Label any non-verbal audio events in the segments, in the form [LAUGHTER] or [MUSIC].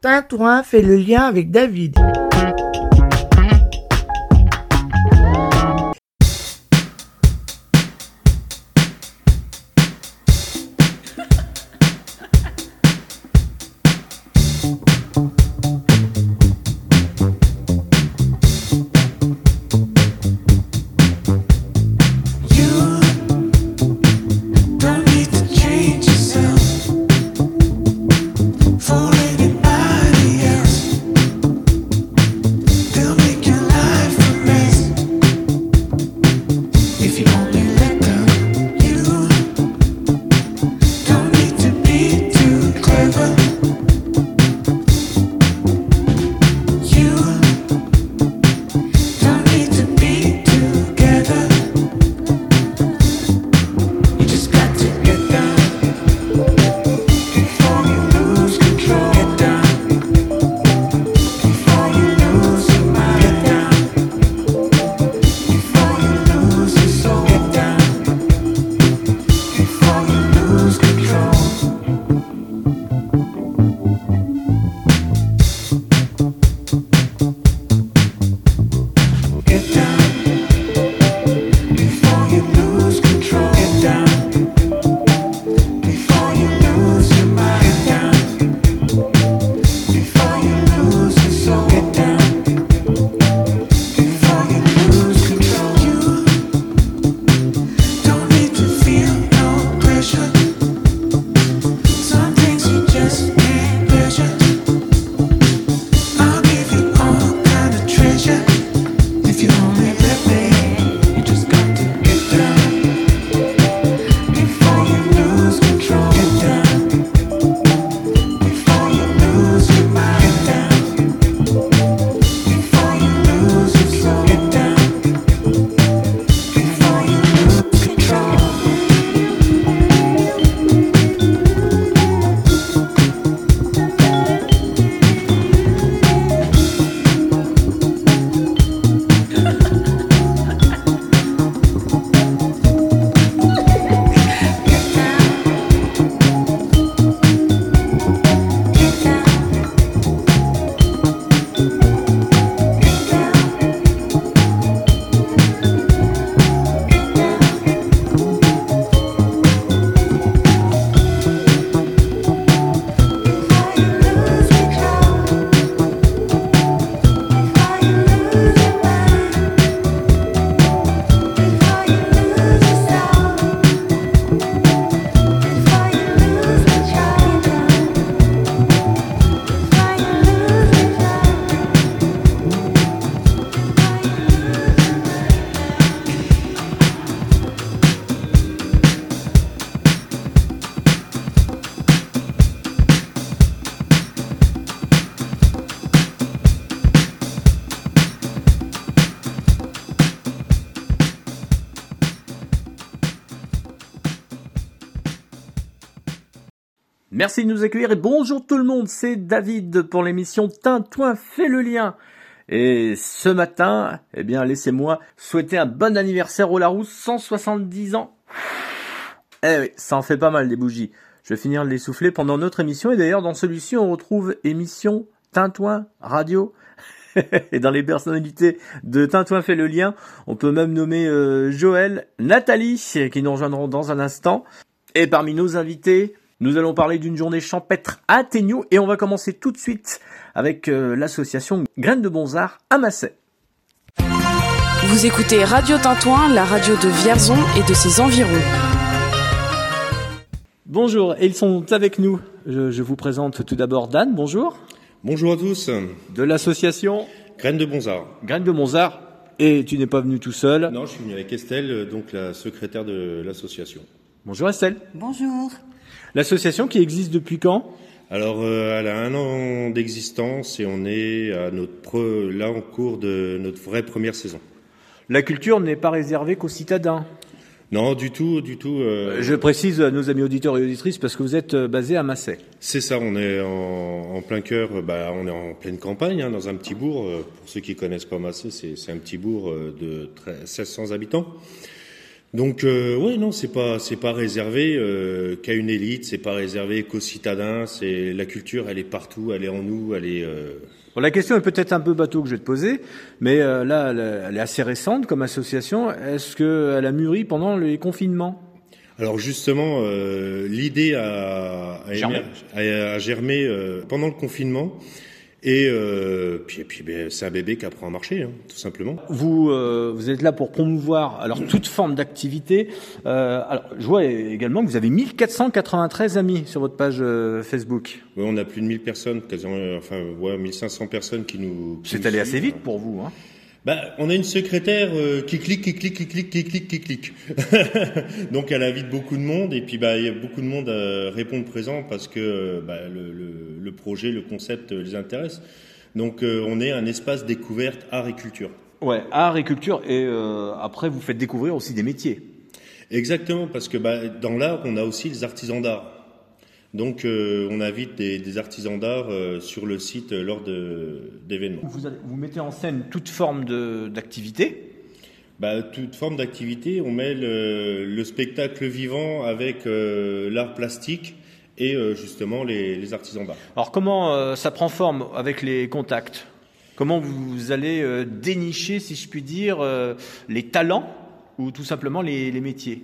Tintouin fait le lien avec David. Nous accueillir et bonjour tout le monde, c'est David pour l'émission Tintouin fait le lien. Et ce matin, eh bien, laissez-moi souhaiter un bon anniversaire au Larousse, 170 ans. Eh oui, ça en fait pas mal des bougies. Je vais finir de les souffler pendant notre émission et d'ailleurs dans celui-ci on retrouve émission Tintouin Radio. [LAUGHS] et dans les personnalités de Tintouin fait le lien, on peut même nommer euh, Joël, Nathalie, qui nous rejoindront dans un instant. Et parmi nos invités, nous allons parler d'une journée champêtre à Téniou et on va commencer tout de suite avec euh, l'association Graines de Bonzard à Massay. Vous écoutez Radio Tintouin, la radio de Vierzon et de ses environs. Bonjour, et ils sont avec nous. Je, je vous présente tout d'abord Dan, bonjour, Bonjour à tous, de l'association Graines de Bonzard. Graines de Bonzard. Et tu n'es pas venu tout seul. Non, je suis venu avec Estelle, donc la secrétaire de l'association. Bonjour Estelle. Bonjour. L'association qui existe depuis quand? Alors, euh, elle a un an d'existence et on est à notre pre- là en cours de notre vraie première saison. La culture n'est pas réservée qu'aux citadins. Non, du tout, du tout. euh, Je précise à nos amis auditeurs et auditrices parce que vous êtes euh, basé à Massay. C'est ça, on est en, en plein cœur, euh, bah, on est en pleine campagne, hein, dans un petit bourg. euh, Pour ceux qui connaissent pas Massé, c'est un petit bourg euh, de 13 1600 habitants. Donc euh, oui, non, c'est pas c'est pas réservé euh, qu'à une élite, c'est pas réservé qu'aux citadins. C'est la culture, elle est partout, elle est en nous, elle est. euh, Bon, la question est peut-être un peu bateau que je vais te poser, mais euh, là, elle, elle est assez récente comme association. Est-ce qu'elle a mûri pendant les confinements? Alors justement, l'idée a, a, Germé. émer- a- a germé pendant le confinement. Et euh, puis, et puis ben, c'est un bébé qui apprend à marcher, hein, tout simplement. Vous, euh, vous êtes là pour promouvoir alors toute forme d'activité. Euh, alors, je vois également que vous avez 1493 amis sur votre page euh, Facebook. Ouais, on a plus de 1000 personnes, quasiment, euh, enfin, ouais, 1500 personnes qui nous. C'est allé assez vite pour vous. Hein. Bah, on a une secrétaire euh, qui clique, qui clique, qui clique, qui clique, qui clique. [LAUGHS] Donc elle invite beaucoup de monde et puis bah il y a beaucoup de monde à répondre présent parce que euh, bah, le, le, le projet, le concept euh, les intéresse. Donc euh, on est un espace découverte art et culture. Ouais, art et culture. Et euh, après, vous faites découvrir aussi des métiers. Exactement parce que bah, dans l'art on a aussi les artisans d'art. Donc euh, on invite des, des artisans d'art euh, sur le site euh, lors d'événements. Vous, mettez en scène toute forme d'activité? Bah, toute forme d'activité, on mêle le spectacle vivant avec l'art plastique et justement les, les artisans d'art. Alors comment ça prend forme avec les contacts? Comment vous allez dénicher, si je puis dire, les talents ou tout simplement les, les métiers?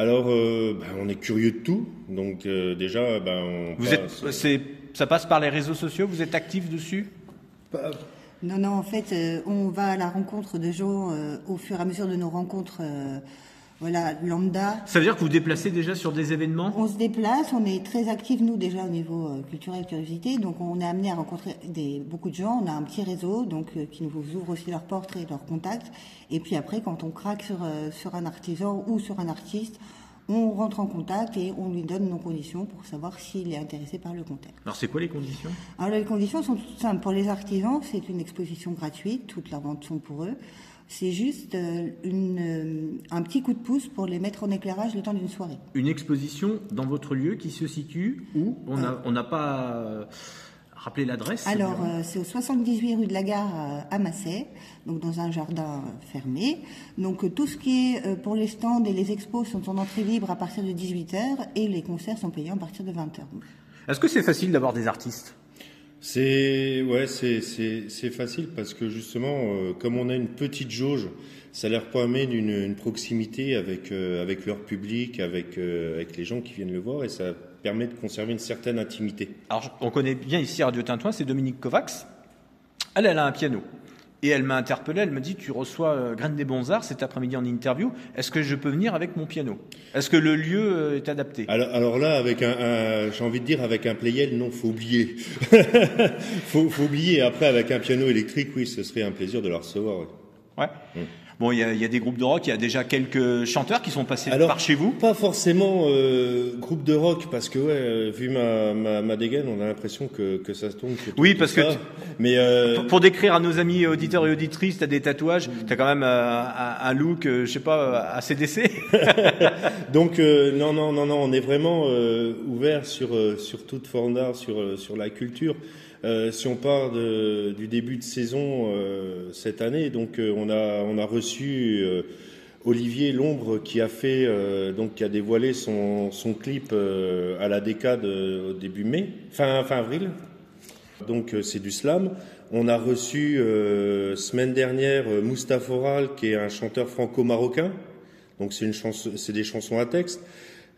Alors, euh, bah, on est curieux de tout, donc euh, déjà, bah, on Vous passe- êtes, c'est, ça passe par les réseaux sociaux? Vous êtes actif dessus? Non, non, en fait, euh, on va à la rencontre de gens euh, au fur et à mesure de nos rencontres, euh, voilà, lambda. Ça veut dire que vous déplacez déjà sur des événements? On se déplace, on est très actifs, nous, déjà au niveau euh, culturel, curiosité, donc on est amené à rencontrer des, beaucoup de gens, on a un petit réseau, donc euh, qui nous ouvre aussi leurs portes et leurs contacts, et puis après, quand on craque sur, euh, sur un artisan ou sur un artiste, on rentre en contact et on lui donne nos conditions pour savoir s'il est intéressé par le contact. Alors c'est quoi les conditions? Alors les conditions sont toutes simples. Pour les artisans, c'est une exposition gratuite, toutes leurs ventes sont pour eux. C'est juste euh, une, euh, un petit coup de pouce pour les mettre en éclairage le temps d'une soirée. Une exposition dans votre lieu qui se situe où? On n'a on n'a pas euh, rappelé l'adresse. Alors euh, c'est au 78 rue de la Gare euh, à Massay, donc dans un jardin euh, fermé. Donc euh, tout ce qui est euh, pour les stands et les expos sont en entrée libre à partir de 18h et les concerts sont payants à partir de 20h. Est-ce que c'est facile d'avoir des artistes? C'est ouais, c'est facile parce que justement, euh, comme on a une petite jauge, ça leur permet d'une une proximité avec euh, avec leur public, avec euh, avec les gens qui viennent le voir et ça permet de conserver une certaine intimité. Alors, on connaît bien ici Radio Tintouin, c'est Dominique Kovacs. Elle, elle a un piano. Et elle m'a interpellé, elle me dit, tu reçois euh, Graines des Bons Arts cet après-midi en interview, est-ce que je peux venir avec mon piano? Est-ce que le lieu euh, est adapté? Alors, alors là, avec un, un- j'ai envie de dire avec un playel, non, faut oublier. [LAUGHS] faut, faut oublier. Après, avec un piano électrique, oui, ce serait un plaisir de la recevoir. ouais. Ouais. Bon, il y, a- y a des groupes de rock, il y a déjà quelques chanteurs qui sont passés Alors, par chez vous. Pas forcément euh, groupe de rock, parce que ouais, euh, vu ma, ma, ma dégaine, on a l'impression que, que ça se tourne. Oui, parce que tu- Mais euh, Pour, pour décrire à nos amis auditeurs et auditrices, tu as des tatouages, tu as quand même euh, un, look, euh, je sais pas, euh, ACDC. [LAUGHS] donc euh, non, non, non, non, on est vraiment euh, ouvert sur euh, sur toute forme d'art, sur euh, sur la culture. Euh, si on part de, du début de saison euh, cette année, donc euh, on a on a reçu euh, Olivier Lombre qui a fait euh, donc qui a dévoilé son son clip à la décade au début mai, fin fin avril. Donc c'est du slam. On a reçu semaine dernière euh, Moustapha Oral qui est un chanteur franco-marocain. Donc c'est une chanson, c'est des chansons à texte.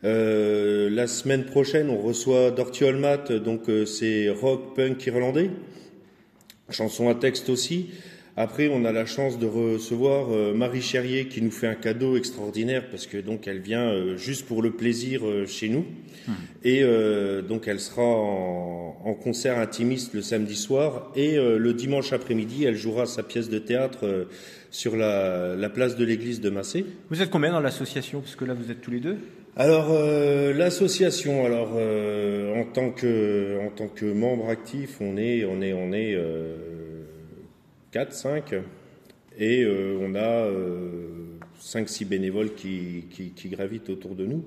Euh, la semaine prochaine, on reçoit Dorty Olmat, donc euh, c'est rock punk irlandais, chanson à texte aussi. Après, on a la chance de recevoir euh, Marie Cherrier qui nous fait un cadeau extraordinaire parce que donc elle vient juste pour le plaisir chez nous et euh, donc elle sera en, en concert intimiste le samedi soir et le dimanche après-midi, elle jouera sa pièce de théâtre sur la, la place de l'église de Massé. Vous êtes combien dans l'association? Parce que là, vous êtes tous les deux. Alors euh, l'association, alors euh, en tant que en tant que membre actif, on est on est on est euh, 4 5 et euh, on a euh, 5 6 bénévoles qui, qui qui gravitent autour de nous.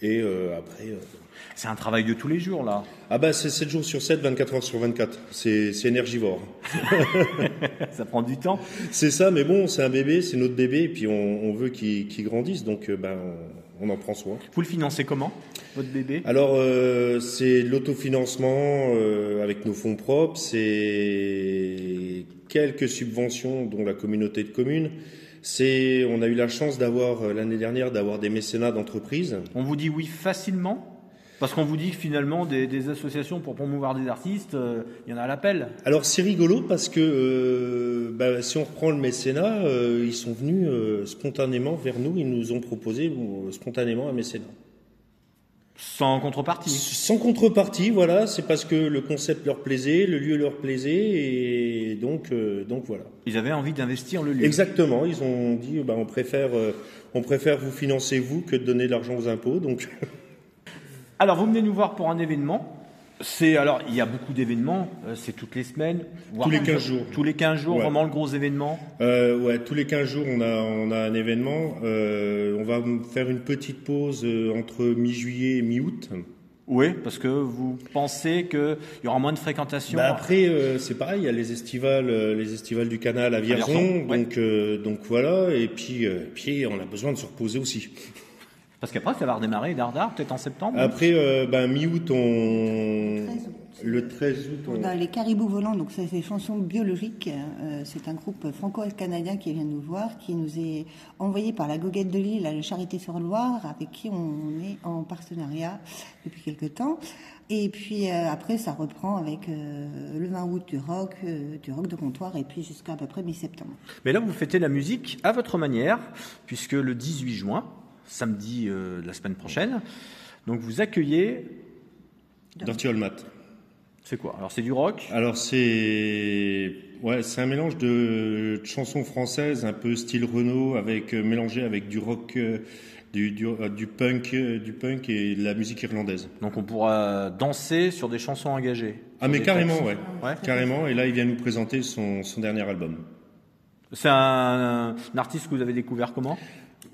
Et euh, après, euh, C'est un travail de tous les jours, là. ah bah c'est 7 jours sur 7, 24 heures sur 24. C'est c'est énergivore. [LAUGHS] Ça prend du temps. C'est ça, mais bon, c'est un bébé, c'est notre bébé, et puis on, on veut qu'il grandisse, donc euh, ben, on, on en prend soin. Vous le financez comment, votre bébé Alors, euh, c'est l'autofinancement euh, avec nos fonds propres, c'est quelques subventions, dont la communauté de communes. C'est, on a eu la chance d'avoir euh, l'année dernière d'avoir des mécénats d'entreprises. On vous dit oui facilement? Parce qu'on vous dit que finalement des, des associations pour promouvoir des artistes, euh, il y en a à l'appel. Alors c'est rigolo parce que euh, bah, si on reprend le mécénat, euh, ils sont venus spontanément vers nous, ils nous ont proposé spontanément un mécénat. Sans contrepartie. Sans contrepartie, voilà, c'est parce que le concept leur plaisait, le lieu leur plaisait, et donc, euh, donc voilà. Ils avaient envie d'investir le lieu. Exactement, ils ont dit, bah, on préfère, euh, on préfère vous financer vous que de donner de l'argent aux impôts, donc. [LAUGHS] Alors, vous venez nous voir pour un événement. C'est alors, il y a beaucoup d'événements. euh, c'est toutes les semaines, voire Tous les même 15 jours. Tous les 15 jours, Ouais. vraiment le gros événement. Euh, ouais, tous les 15 jours, on a, on a un événement. Euh, on va faire une petite pause euh, entre mi-juillet et mi-août. Oui, parce que vous pensez qu'il y aura moins de fréquentation. Bah après, euh, c'est pareil, il y a les estivales, les estivales du canal à Vierzon, Vierzon, ouais. donc, euh, donc voilà. Et puis, euh, puis, on a besoin de se reposer aussi. Parce qu'après, ça va redémarrer dardard, peut-être en septembre. Après, euh, ben, mi-août, on... 13 août. le 13 août, on... On a les caribous volants, donc ça c'est des chansons biologiques. Euh, c'est un groupe franco-canadien qui vient nous voir, qui nous est envoyé par la Goguette de Lille à la Charité-sur-Loire, avec qui on est en partenariat depuis quelque temps. Et puis euh, après, ça reprend avec euh, le 20 août du rock, euh, du rock de comptoir, et puis jusqu'à à peu près mi-septembre. Mais là, vous fêtez la musique à votre manière, puisque le 18 juin, samedi euh, de la semaine prochaine, donc vous accueillez. Dirty All Mat. C'est quoi? Alors, c'est du rock? Alors c'est ouais, c'est un mélange de chansons françaises un peu style Renault avec euh, mélangé avec du rock, euh, du, du, du punk, du punk et de la musique irlandaise. Donc, on pourra danser sur des chansons engagées. Ah mais carrément ouais. Ouais. Carrément et là il vient nous présenter son, son dernier album. C'est un, un artiste que vous avez découvert comment?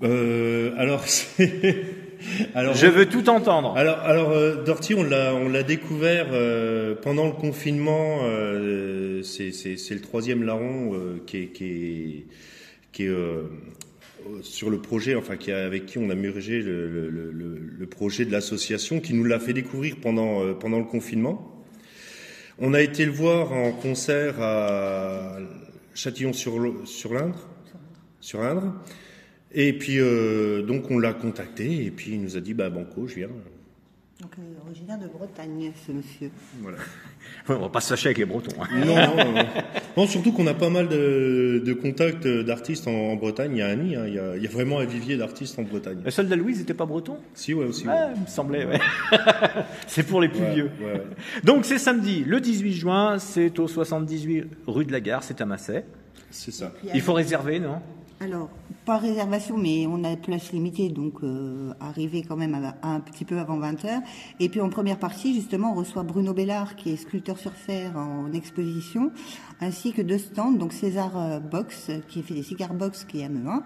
Euh, [LAUGHS] alors Je veux tout entendre. Alors, alors euh, Dorty, on l'a, on l'a découvert euh, pendant le confinement. euh, c'est, c'est, c'est le troisième larron euh, qui est, qui est, qui est euh, sur le projet, enfin qui a, avec qui on a murgé le, le, le, le projet de l'association, qui nous l'a fait découvrir pendant, euh, pendant le confinement. On a été le voir en concert à Châtillon-sur-Indre, sur Indre. Et puis euh, donc on l'a contacté et puis il nous a dit bah banco je viens. Donc euh, originaire de Bretagne, ce monsieur. Voilà. [LAUGHS] On va pas se fâcher avec les Bretons. hein. Non, non, non, non. Surtout qu'on a pas mal de, de contacts d'artistes en, en Bretagne. Il y a Annie, hein, il, y a, il y a vraiment un vivier d'artistes en Bretagne. Le soldat Louise n'était pas breton? Si ouais aussi. Ouais, il me semblait, ouais. [LAUGHS] c'est pour les plus Ouais, vieux. ouais, ouais. Donc c'est samedi, le 18 juin, c'est au 78 rue de la Gare, c'est à Masset. C'est ça. Il faut réserver, non? Alors, pas réservation, mais on a place limitée, donc euh, arriver quand même un petit peu avant 20h. Et puis en première partie, justement, on reçoit Bruno Bellard, qui est sculpteur sur fer en exposition, ainsi que deux stands, donc César euh, Box, qui fait des cigares box, qui est à Melun,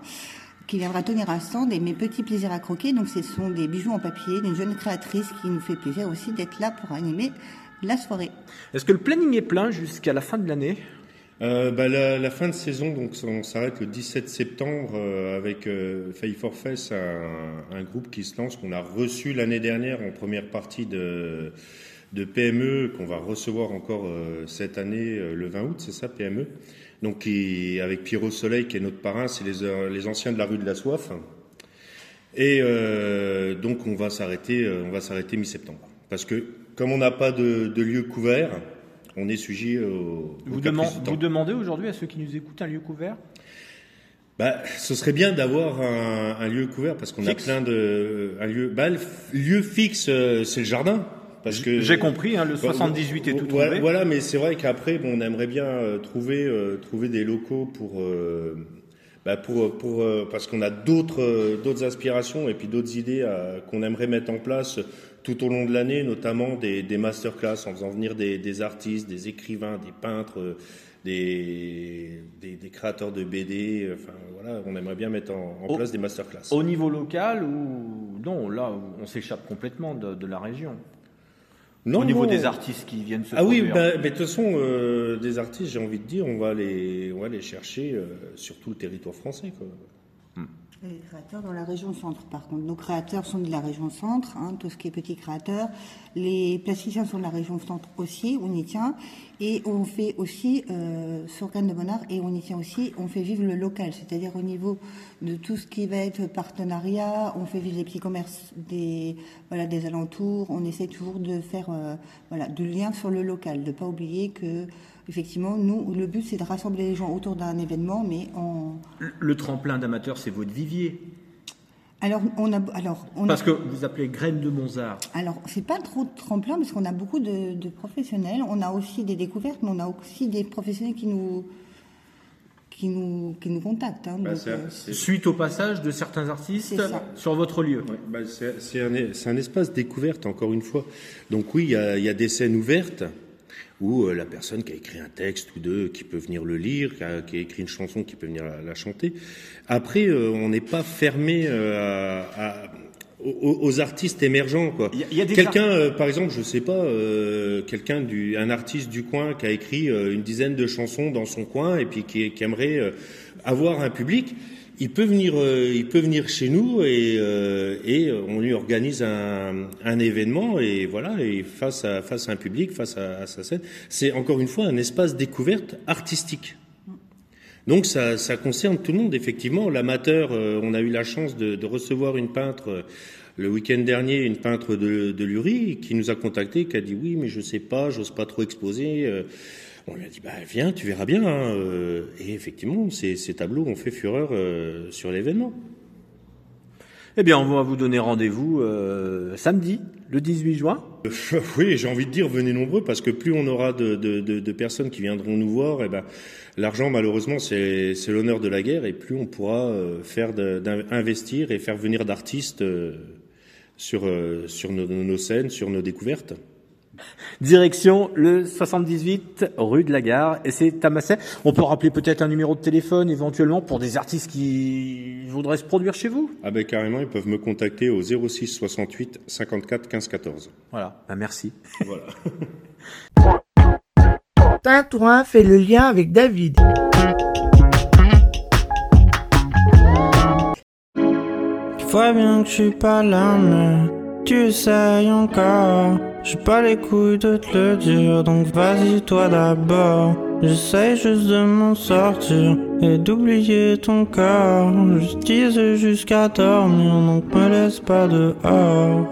qui viendra tenir un stand, et mes petits plaisirs à croquer, donc ce sont des bijoux en papier d'une jeune créatrice qui nous fait plaisir aussi d'être là pour animer la soirée. Est-ce que le planning est plein jusqu'à la fin de l'année? Euh, bah, la, fin de saison, donc on s'arrête le 17 septembre euh, avec euh, Faille Forfait, c'est un, groupe qui se lance, qu'on a reçu l'année dernière en première partie de, PME, qu'on va recevoir encore euh, cette année, le 20 août, c'est ça, PME Donc avec Pierrot Soleil, qui est notre parrain, c'est les, anciens de la rue de la Soif. Et donc on va s'arrêter, on va s'arrêter mi-septembre, parce que comme on n'a pas de lieu couvert, on est sujet au, vous, demandez aujourd'hui à ceux qui nous écoutent un lieu couvert? Bah, ce serait bien d'avoir un, un lieu couvert parce qu'on a plein de un lieu. Bah, le lieu fixe, euh, c'est le jardin. Parce que J'ai compris, hein, le Ouais, 78 est ouais, tout trouvé. Voilà, mais c'est vrai qu'après, bon, on aimerait bien euh, trouver euh, trouver des locaux pour euh, bah, pour, pour, euh, parce qu'on a d'autres euh, d'autres aspirations et puis d'autres idées euh, qu'on aimerait mettre en place tout au long de l'année, notamment des, des masterclass en faisant venir des, des artistes, des écrivains, des peintres, des, des, des créateurs de BD. Enfin voilà, on aimerait bien mettre en, en Au- place des masterclass. Au niveau local ou non, là on s'échappe complètement de, de la région. Non, Au niveau non. des artistes qui viennent se Ah oui, bah, mais de toute façon, euh, des artistes, j'ai envie de dire, on va les, on va les chercher euh, sur tout le territoire français. Quoi. Les créateurs dans la région centre, par contre. Nos créateurs sont de la région centre, hein, tout ce qui est petits créateurs. Les plasticiens sont de la région centre aussi, on y tient. Et on fait aussi, euh, sur Cannes de Bonnard, et on y tient aussi, on fait vivre le local. C'est-à-dire au niveau de tout ce qui va être partenariat, on fait vivre les petits commerces des, voilà, des alentours. On essaie toujours de faire, euh, voilà, du lien sur le local, de pas oublier que, effectivement, nous, le but c'est de rassembler les gens autour d'un événement, mais en, Le tremplin d'amateurs, c'est votre vivier. alors, on a, alors, on Parce a, que vous appelez graines de Monzart. alors, c'est pas trop de tremplin parce qu'on a beaucoup de, de professionnels. On a aussi des découvertes, mais on a aussi des professionnels qui nous, qui nous, qui nous contactent. hein. Bah, Donc, euh, Suite au passage de certains artistes sur votre lieu. Ouais, bah, c'est un, c'est un espace découverte, encore une fois. Donc oui, il y a, il y a des scènes ouvertes où euh, la personne qui a écrit un texte ou deux, qui peut venir le lire, qui a, qui a écrit une chanson, qui peut venir la, la chanter. Après, euh, on n'est pas fermé euh, à, à- aux, artistes émergents. Quoi. Quelqu'un, euh, par exemple, je sais pas, euh, quelqu'un du, un artiste du coin qui a écrit euh, une dizaine de chansons dans son coin et puis qui, qui aimerait avoir un public. Il peut venir, euh, il peut venir chez nous et, euh, et on lui organise un, un événement et voilà, et face à face à un public, face à, à sa scène, c'est encore une fois un espace découverte artistique. Donc ça, ça concerne tout le monde, effectivement. L'amateur, euh, on a eu la chance de, de recevoir une peintre le week-end dernier, une peintre de, de Lurie, qui nous a contacté, qui a dit oui, mais je sais pas, j'ose pas trop exposer. On lui a dit bah viens, tu verras bien. hein. Euh, Et effectivement, ces, ces tableaux ont fait fureur euh, sur l'événement. Eh bien, on va vous donner rendez-vous euh, samedi, le 18 juin. [LAUGHS] Oui, j'ai envie de dire venez nombreux parce que plus on aura de, de, de, de personnes qui viendront nous voir, et ben l'argent malheureusement c'est l'honneur de la guerre et plus on pourra faire investir et faire venir d'artistes sur sur nos, nos scènes, sur nos découvertes. Direction le 78 rue de la Gare et c'est Tamasset. On peut rappeler peut-être un numéro de téléphone éventuellement pour des artistes qui voudraient se produire chez vous? Ah ben carrément, ils peuvent me contacter au 06 68 54 15 14. Voilà, bah, merci. Voilà. [LAUGHS] Tintouin fait le lien avec David. Tu vois bien que je suis pas là, mais tu essayes encore. J'ai pas les couilles de te le dire, donc vas-y toi d'abord. J'essaye juste de m'en sortir et d'oublier ton corps. Je disais jusqu'à dormir, donc me laisse pas dehors.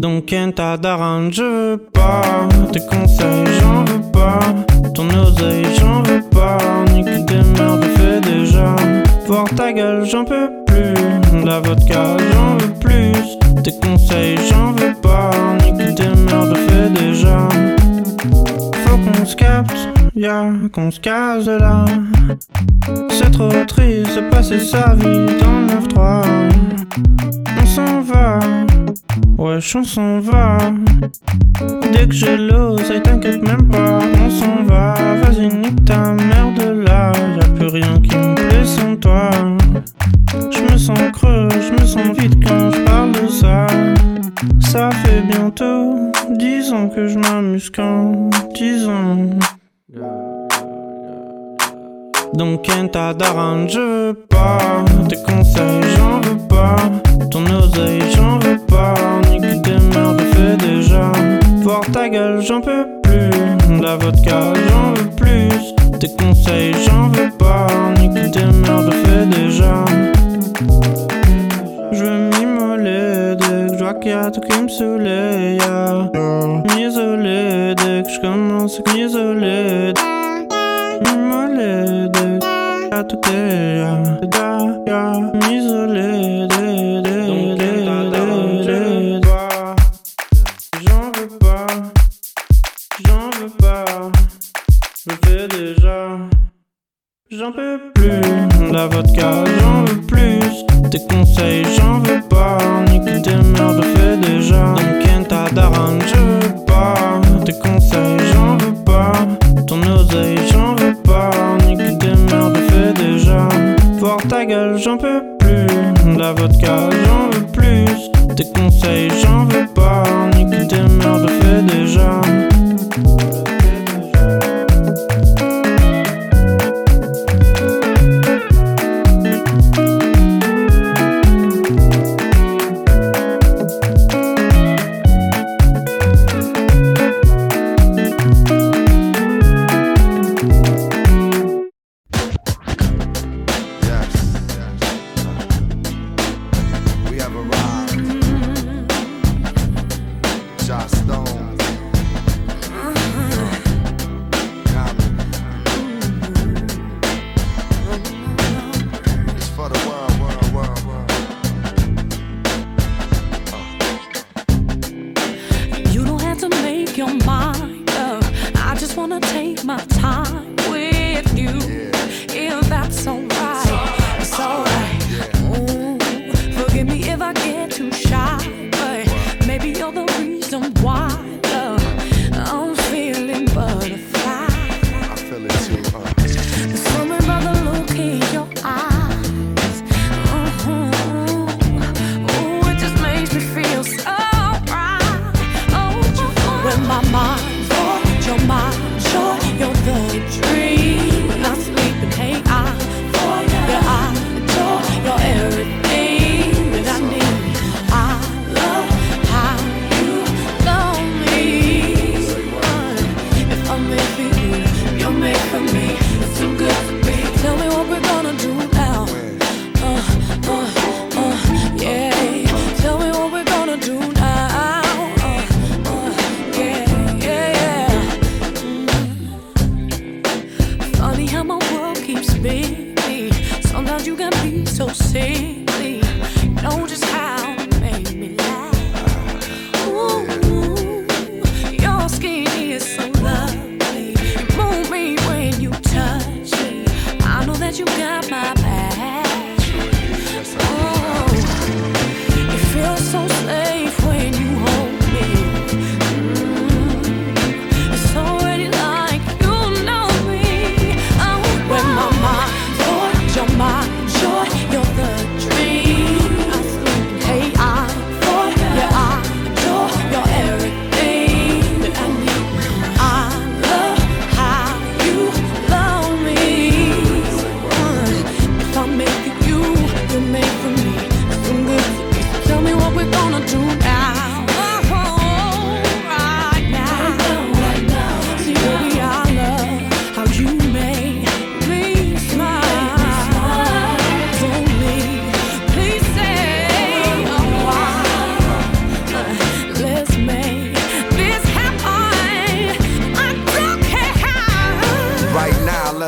Donc Kenta Daran, je veux pas Tes conseils, j'en veux pas Ton oseille, j'en veux pas Nique tes merdes, déjà Voir ta gueule, j'en peux plus. La vodka, j'en veux plus. Tes conseils, j'en veux pas. Nique tes merdes, fais déjà. Faut qu'on se capte, ya, qu'on se casse là. C'est trop triste de passer sa vie dans le 9-3 On s'en va. Wesh, on s'en va. Dès que j'ai l'oseille, t'inquiète même pas, on s'en va. Vas-y, nique ta merde je m'amuse quand dix ans. Donc Kenta Daran, je veux pas. Tes conseils, j'en veux pas. Ton oseille, j'en veux pas. Nique tes merdes, fais déjà. Voir ta gueule, j'en peux plus. La vodka, j'en veux plus. Tes conseils, j'en veux pas. Nique tes merdes, fais déjà que je vois qu'il y a tout qui me saoulait yeah. M'isoler dès que je commence à m'isoler M'isoler dès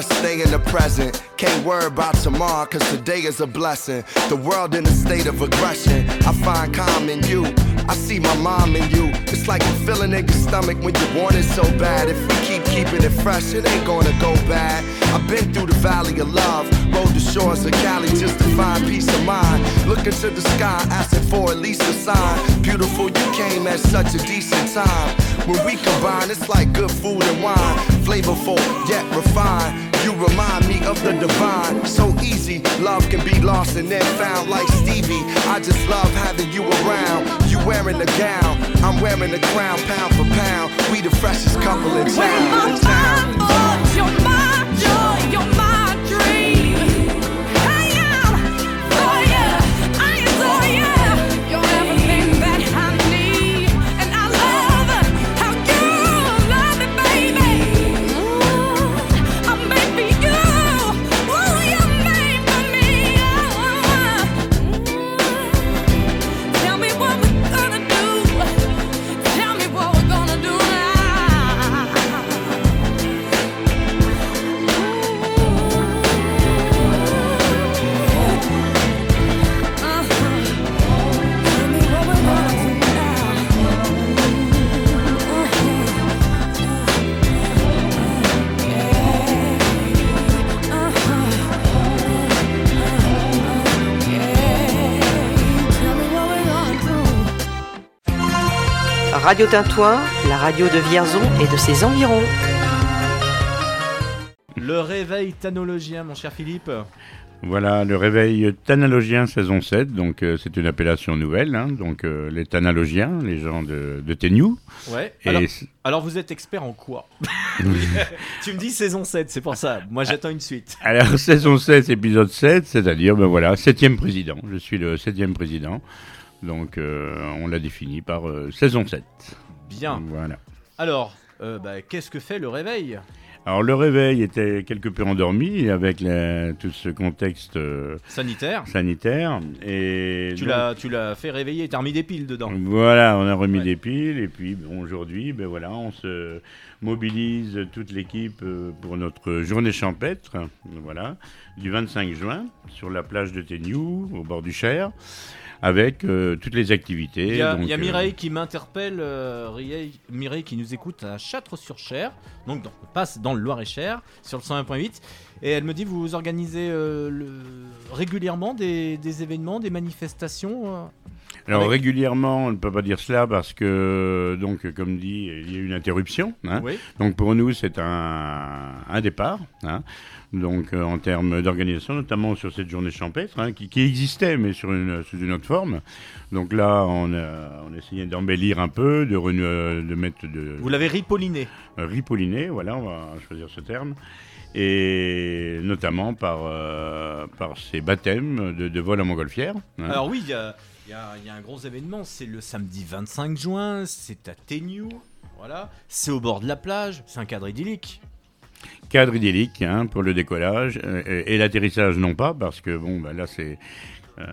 Stay in the present. Can't worry about tomorrow, cause today is a blessing. The world in a state of aggression. I find calm in you. I see my mom in you. It's like a feeling in your stomach when you want it so bad. If we keep keeping it fresh, it ain't gonna go bad. I've been through the valley of love, rode the shores of Cali just to find peace of mind. Looking to the sky, asking for at least a sign. Beautiful, you came at such a decent time. When we combine, it's like good food and wine. Flavorful, yet refined. You remind me of the divine. So easy, love can be lost and then found like Stevie. I just love having you around. You wearing a gown, I'm wearing a crown, pound for pound. We the freshest couple in town. My mind, Radio Tintouin, la radio de Vierzon et de ses environs. Le réveil tanologien, mon cher Philippe. Voilà, le réveil Thanalogien saison 7, donc euh, c'est une appellation nouvelle, hein, donc euh, les Thanalogiens, les gens de, de Téniou. Ouais. Et Alors, c- alors vous êtes expert en quoi? [LAUGHS] Tu me dis saison 7, c'est pour ça. Moi j'attends une suite. Alors, saison 7, épisode 7, c'est-à-dire, ben voilà, septième président. Je suis le septième président. Donc, euh, on l'a défini par euh, saison 7. Bien. Voilà. Alors, euh, bah, qu'est-ce que fait le réveil? Alors, le réveil était quelque peu endormi avec la- tout ce contexte euh, Sanitaire sanitaire. Et Tu l'as, tu l'as fait réveiller, t'as remis des piles dedans. Voilà, on a remis Ouais. des piles et puis bon, aujourd'hui, ben voilà, on se mobilise toute l'équipe pour notre journée champêtre, voilà, du 25 juin sur la plage de Téniou, au bord du Cher, avec euh, toutes les activités. Il y a, donc, il y a euh, Mireille qui m'interpelle, euh, Mireille, Mireille qui nous écoute à Châtres-sur-Cher, donc dans, passe dans le Loir-et-Cher, sur le 101.8, et elle me dit vous organisez le- régulièrement des, des événements, des manifestations Alors avec- régulièrement, on ne peut pas dire cela parce que, donc, comme dit, il y a eu une interruption. hein. Oui. Donc pour nous, c'est un, un départ. hein. Donc euh, en termes d'organisation, notamment sur cette journée champêtre, hein, qui, qui existait, mais sur une, sous une autre forme. Donc là, on a, on a essayé d'embellir un peu, de, euh, de mettre de Vous l'avez ripolliné. euh, ripolliner, voilà, on va choisir ce terme. Et notamment par, euh, par ces baptêmes de, de vol en montgolfière. hein. Alors oui, il y a, y a- il y a un gros événement, c'est le samedi 25 juin, c'est à Téniou, voilà, c'est au bord de la plage, c'est un cadre idyllique. Cadre idyllique hein, pour le décollage euh, et, et l'atterrissage non pas parce que bon bah là c'est euh,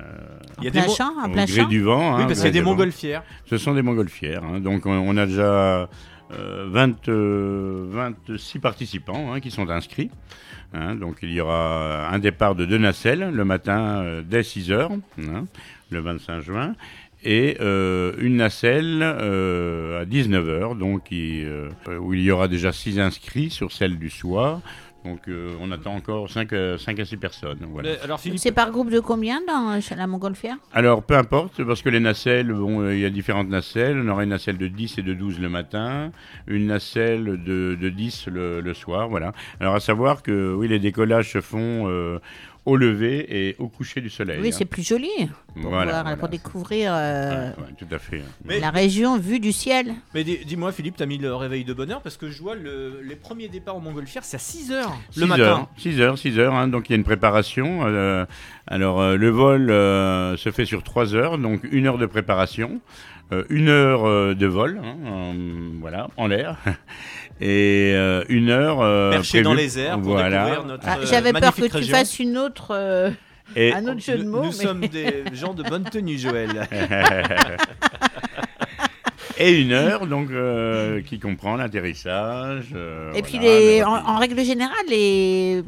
Il y a plein des champ, au gré champ. du vent. Oui, hein, parce qu'il y a des montgolfières. Ce sont des montgolfières. hein. donc on, on a déjà euh, 20, euh, 26 participants hein, qui sont inscrits. Hein. donc il y aura un départ de deux nacelles le matin euh, dès 6 heures, hein, le 25 juin. Et euh, une nacelle euh, à 19h, donc qui, euh, où il y aura déjà 6 inscrits sur celle du soir. Donc euh, on attend encore 5, à 6 personnes. Voilà. Mais alors Philippe, C'est par groupe de combien dans la montgolfière? Alors, peu importe, parce que les nacelles, bon, euh, il y a différentes nacelles. On aura une nacelle de 10 et de 12 le matin, une nacelle de, de 10 le, le soir, voilà. Alors, à savoir que, oui, les décollages se font euh, au lever et au coucher du soleil. Oui, hein. c'est plus joli pour, Voilà, voir- voilà. pour découvrir euh, Ouais, ouais, tout à fait. Mais- la région vue du ciel. mais dis- dis-moi Philippe, t'as mis le réveil de bonheur parce que je vois le- les premiers départs au montgolfière, c'est à 6h le 6 matin. Heures, 6 heures, 6 heures, hein, donc il y a une préparation. euh, alors, euh, le vol euh, se fait sur 3 heures, donc une heure de préparation, euh, une heure euh, de vol, hein, en- voilà, en l'air, [LAUGHS] et euh, une heure euh, Perché dans les airs pour voilà. découvrir notre Ah, euh, J'avais peur que tu fasses une autre, euh, Et, un autre jeu de mots. nous mais- sommes [LAUGHS] des gens de bonne tenue, Joël. [LAUGHS] et une heure, donc, euh, qui comprend l'atterrissage. euh, Et puis, les, en, en règle générale, les,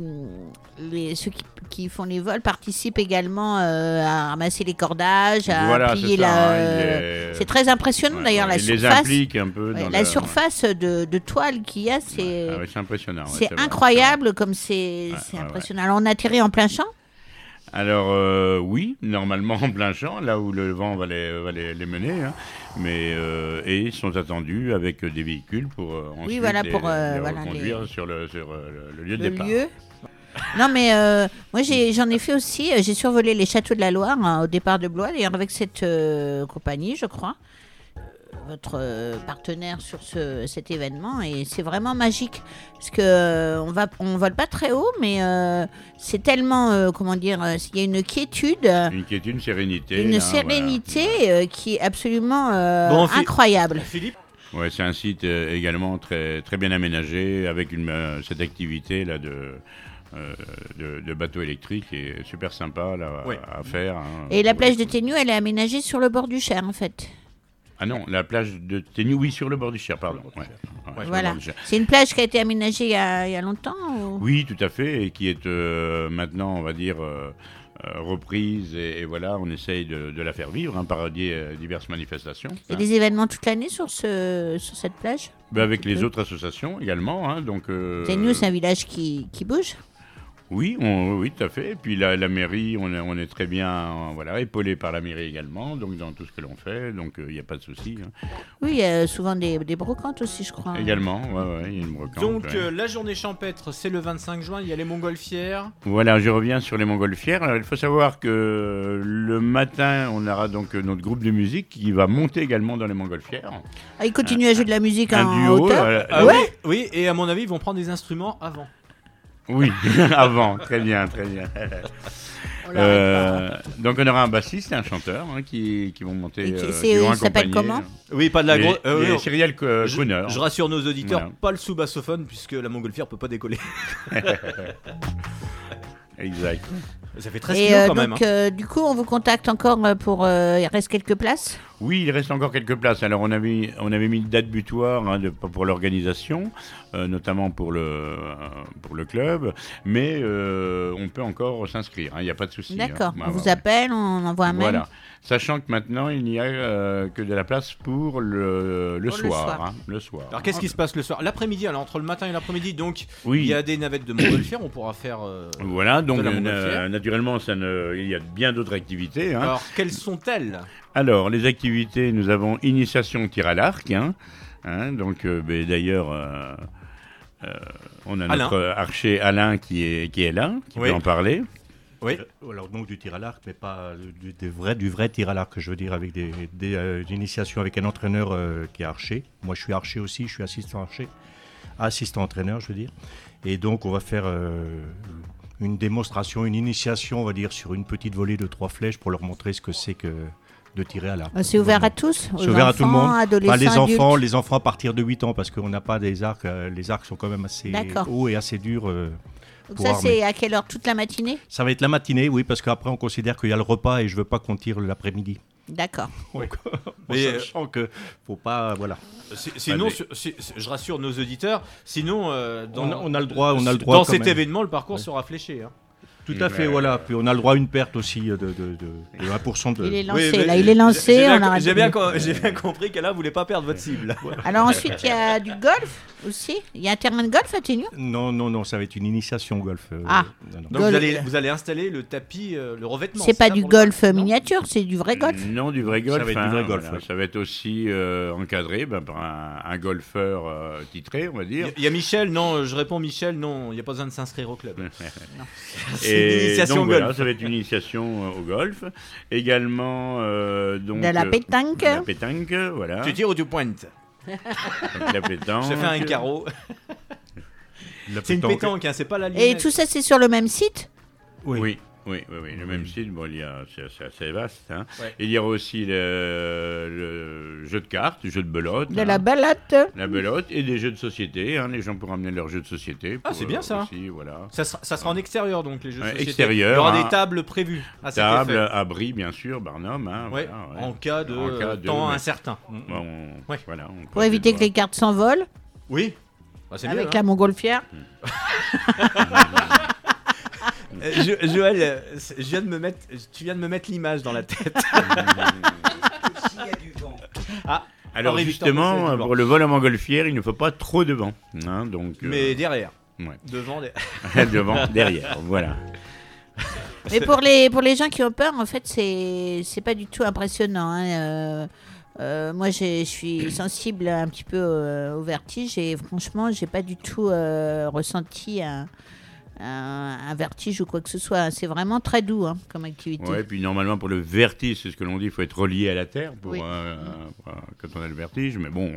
les, ceux qui, qui font les vols participent également euh, à ramasser les cordages, à Voilà, plier c'est la. hein, C'est très impressionnant Ouais, d'ailleurs ouais, la les surface. implique un peu. Ouais, dans la le- surface de, de toile qu'il y a, c'est Ah ouais, c'est impressionnant. c'est vrai, incroyable comme c'est c'est impressionnant. Alors on atterrit en plein champ? Alors euh, oui, normalement en plein champ, là où le vent va les, va les, les mener, hein. mais euh, et ils sont attendus avec des véhicules pour euh, ensuite voilà, les, pour, les voilà, reconduire les- sur, le, sur le, le lieu de le départ. lieu. Non mais euh, moi j'en ai, fait aussi, euh, j'ai survolé les châteaux de la Loire hein, au départ de Blois, d'ailleurs avec cette euh, compagnie je crois, votre euh, partenaire sur ce, cet événement et c'est vraiment magique parce que euh, on va on vole pas très haut mais euh, c'est tellement euh, comment dire il y a une quiétude Une quiétude, une sérénité. une là, sérénité euh, qui est absolument euh, Bon, incroyable. Philippe. Ouais, c'est un site euh, également très, très bien aménagé avec une, euh, cette activité là de, euh, de, de bateau électrique et super sympa là, Ouais. à faire. hein. Et la plage de Ténu, elle est aménagée sur le bord du Cher en fait. Ah non, la plage de Ténu, oui, sur le bord du Cher, pardon. ouais. Voilà. C'est une plage qui a été aménagée il y a, il y a longtemps ou- Oui, tout à fait, et qui est euh, maintenant, on va dire, euh, euh, reprise, et, et voilà, on essaye de, de la faire vivre hein, par di- euh, diverses manifestations. Hein. des événements toute l'année sur, ce, sur cette plage? Ben, avec les peu. autres associations également, hein, donc... euh, Ténu, c'est un village qui, qui bouge. Oui, on- oui, tout à fait. Et puis la, la mairie, on est, on est très bien euh, voilà, épaulé par la mairie également, donc dans tout ce que l'on fait, donc il n'y a pas de souci. hein. Oui, il y a souvent des, des brocantes aussi, je crois. Également, ouais, ouais, il y a une brocante. Donc ouais. euh, la journée champêtre, c'est le 25 juin, il y a les montgolfières. Voilà, je reviens sur les montgolfières. Alors, il faut savoir que le matin, on aura donc notre groupe de musique qui va monter également dans les montgolfières. Ah, ils continuent à jouer de la musique un en duo, hauteur euh, Ah Ouais. oui, oui, et à mon avis, ils vont prendre des instruments avant. Oui, [LAUGHS] avant, très bien, très bien. On Euh, donc on aura un bassiste et un chanteur hein, qui, qui vont monter. Et qui- euh, c'est- qui s'appelle comment Oui, pas de la grosse. euh, Co- je, je rassure nos auditeurs, pas le sous-bassophone, puisque la montgolfière peut pas décoller. [LAUGHS] Exact. Ça fait 13 Et kilos euh, quand même. donc, hein. euh, du coup, on vous contacte encore euh, pour. euh, il reste quelques places Oui, il reste encore quelques places. Alors on avait, on avait mis une date butoir hein, de- pour l'organisation, euh, notamment pour le, euh, pour le club, mais euh, on peut encore s'inscrire, hein, il n'y a pas de souci. hein. D'accord. Bah, on vous voilà. appelle, on envoie un mail. Voilà. Sachant que maintenant, il n'y a euh, que de la place pour le, le Pour le soir. hein, le soir. Alors qu'est-ce qui se passe le soir? L'après-midi, alors entre le matin et l'après-midi, donc Oui. il y a des navettes de montgolfière, on pourra faire. euh, Voilà, donc de la euh, naturellement, ça ne, il y a bien d'autres activités. hein. Alors quelles sont-elles? Alors, les activités, nous avons initiation tir à l'arc. hein, hein, donc, euh, ben, d'ailleurs, euh, euh, on a Alain. notre archer Alain qui est, qui est là, qui Oui. peut en parler. Oui. Euh, Alors donc du tir à l'arc, mais pas du, des vrais, du vrai tir à l'arc, je veux dire, avec des, des, euh, initiations avec un entraîneur euh, qui est archer. Moi, je suis archer aussi, je suis assistant archer, assistant entraîneur, je veux dire. Et donc, on va faire euh, une démonstration, une initiation, on va dire, sur une petite volée de trois flèches pour leur montrer ce que c'est que de tirer à l'arc. Ah, c'est ouvert à tous C'est ouvert à tout le monde. Enfin, les enfants, les enfants à partir de 8 ans, parce qu'on n'a pas des arcs. euh, les arcs sont quand même assez hauts et assez durs. Donc pour ça, c'est à quelle heure? Toute la matinée? Ça va être la matinée, oui, parce qu'après on considère qu'il y a le repas et je veux pas qu'on tire l'après-midi. D'accord. [LAUGHS] Oui. Mais, euh, sachant que faut pas, voilà. Si- Sinon, mais- si- si- je rassure nos auditeurs, sinon, euh, dans, On a- on a le droit- on a le droit dans cet même. événement, le parcours Ouais. sera fléché. hein. Tout à fait, voilà. Puis on a le droit à une perte aussi de, de, de, de 1% de. Il est lancé, là, il est lancé. J'ai bien, j'ai bien com- bien compris qu'Alain voulait pas perdre votre cible. Alors ensuite, il y a du golf aussi. Il y a un terrain de golf à Ténu Non, non, non, ça va être une initiation au golf. euh, Ah. non, non. Donc Golf. vous allez, vous allez installer le tapis, euh, le revêtement. C'est pas du golf miniature, c'est du vrai golf. Non, du vrai golf. Ça va être du hein, vrai golf, voilà. ouais. Ça va être aussi euh, encadré ben, par un, un golfeur euh, titré, on va dire. il y, a Michel, non, euh, je réponds Michel, non, il n'y a pas besoin de s'inscrire au club. [LAUGHS] Et initiation donc, au voilà, ça va être une initiation euh, au golf. Également, euh, donc, De la euh, pétanque. de la pétanque, voilà. Tu tires ou tu pointes? Donc, la pétanque. Je fais un carreau. C'est une pétanque- hein, c'est pas la Et lunette. tout ça, c'est sur le même site? Oui. Oui, oui, oui, le même style, bon, il y a, c'est, c'est assez vaste. hein. Ouais. Il y aura aussi le, le jeu de cartes, le jeu de belote. De hein. la balade. La belote et des jeux de société. hein. Les gens pourront amener leurs jeux de société. Ah, c'est bien, euh, ça. aussi, voilà. Ça sera, ça sera en extérieur donc les jeux de société. extérieur, Il y aura hein. des tables prévues à Table, abri, bien sûr, Barnum. hein, Ouais, voilà, ouais. en cas de, En cas de- temps incertain. Bon, on- Ouais. voilà, on Pour éviter que les cartes s'envolent. Oui. Bah, c'est Avec mieux, la hein. montgolfière. [LAUGHS] Euh, Jo- Joël, euh, c'est- je viens de me mettre, tu viens de me mettre l'image dans la tête. [LAUGHS] ah, Alors Henri Victor Mousset, justement, du vent. pour le vol à montgolfière, il ne faut pas trop de vent. hein, donc, euh, Mais derrière. ouais. [LAUGHS] Devant. des- [LAUGHS] devant, derrière, voilà. Mais pour les, pour les gens qui ont peur, en fait, c'est c'est pas du tout impressionnant. hein. Euh, euh, moi, j'ai- je suis sensible un petit peu euh, au vertige et franchement, j'ai pas du tout euh, ressenti un, un- un vertige ou quoi que ce soit. C'est vraiment très doux hein, comme activité. Ouais, puis normalement pour le vertige, c'est ce que l'on dit, il faut être relié à la terre pour, Oui. euh, pour, euh, quand on a le vertige. Mais bon,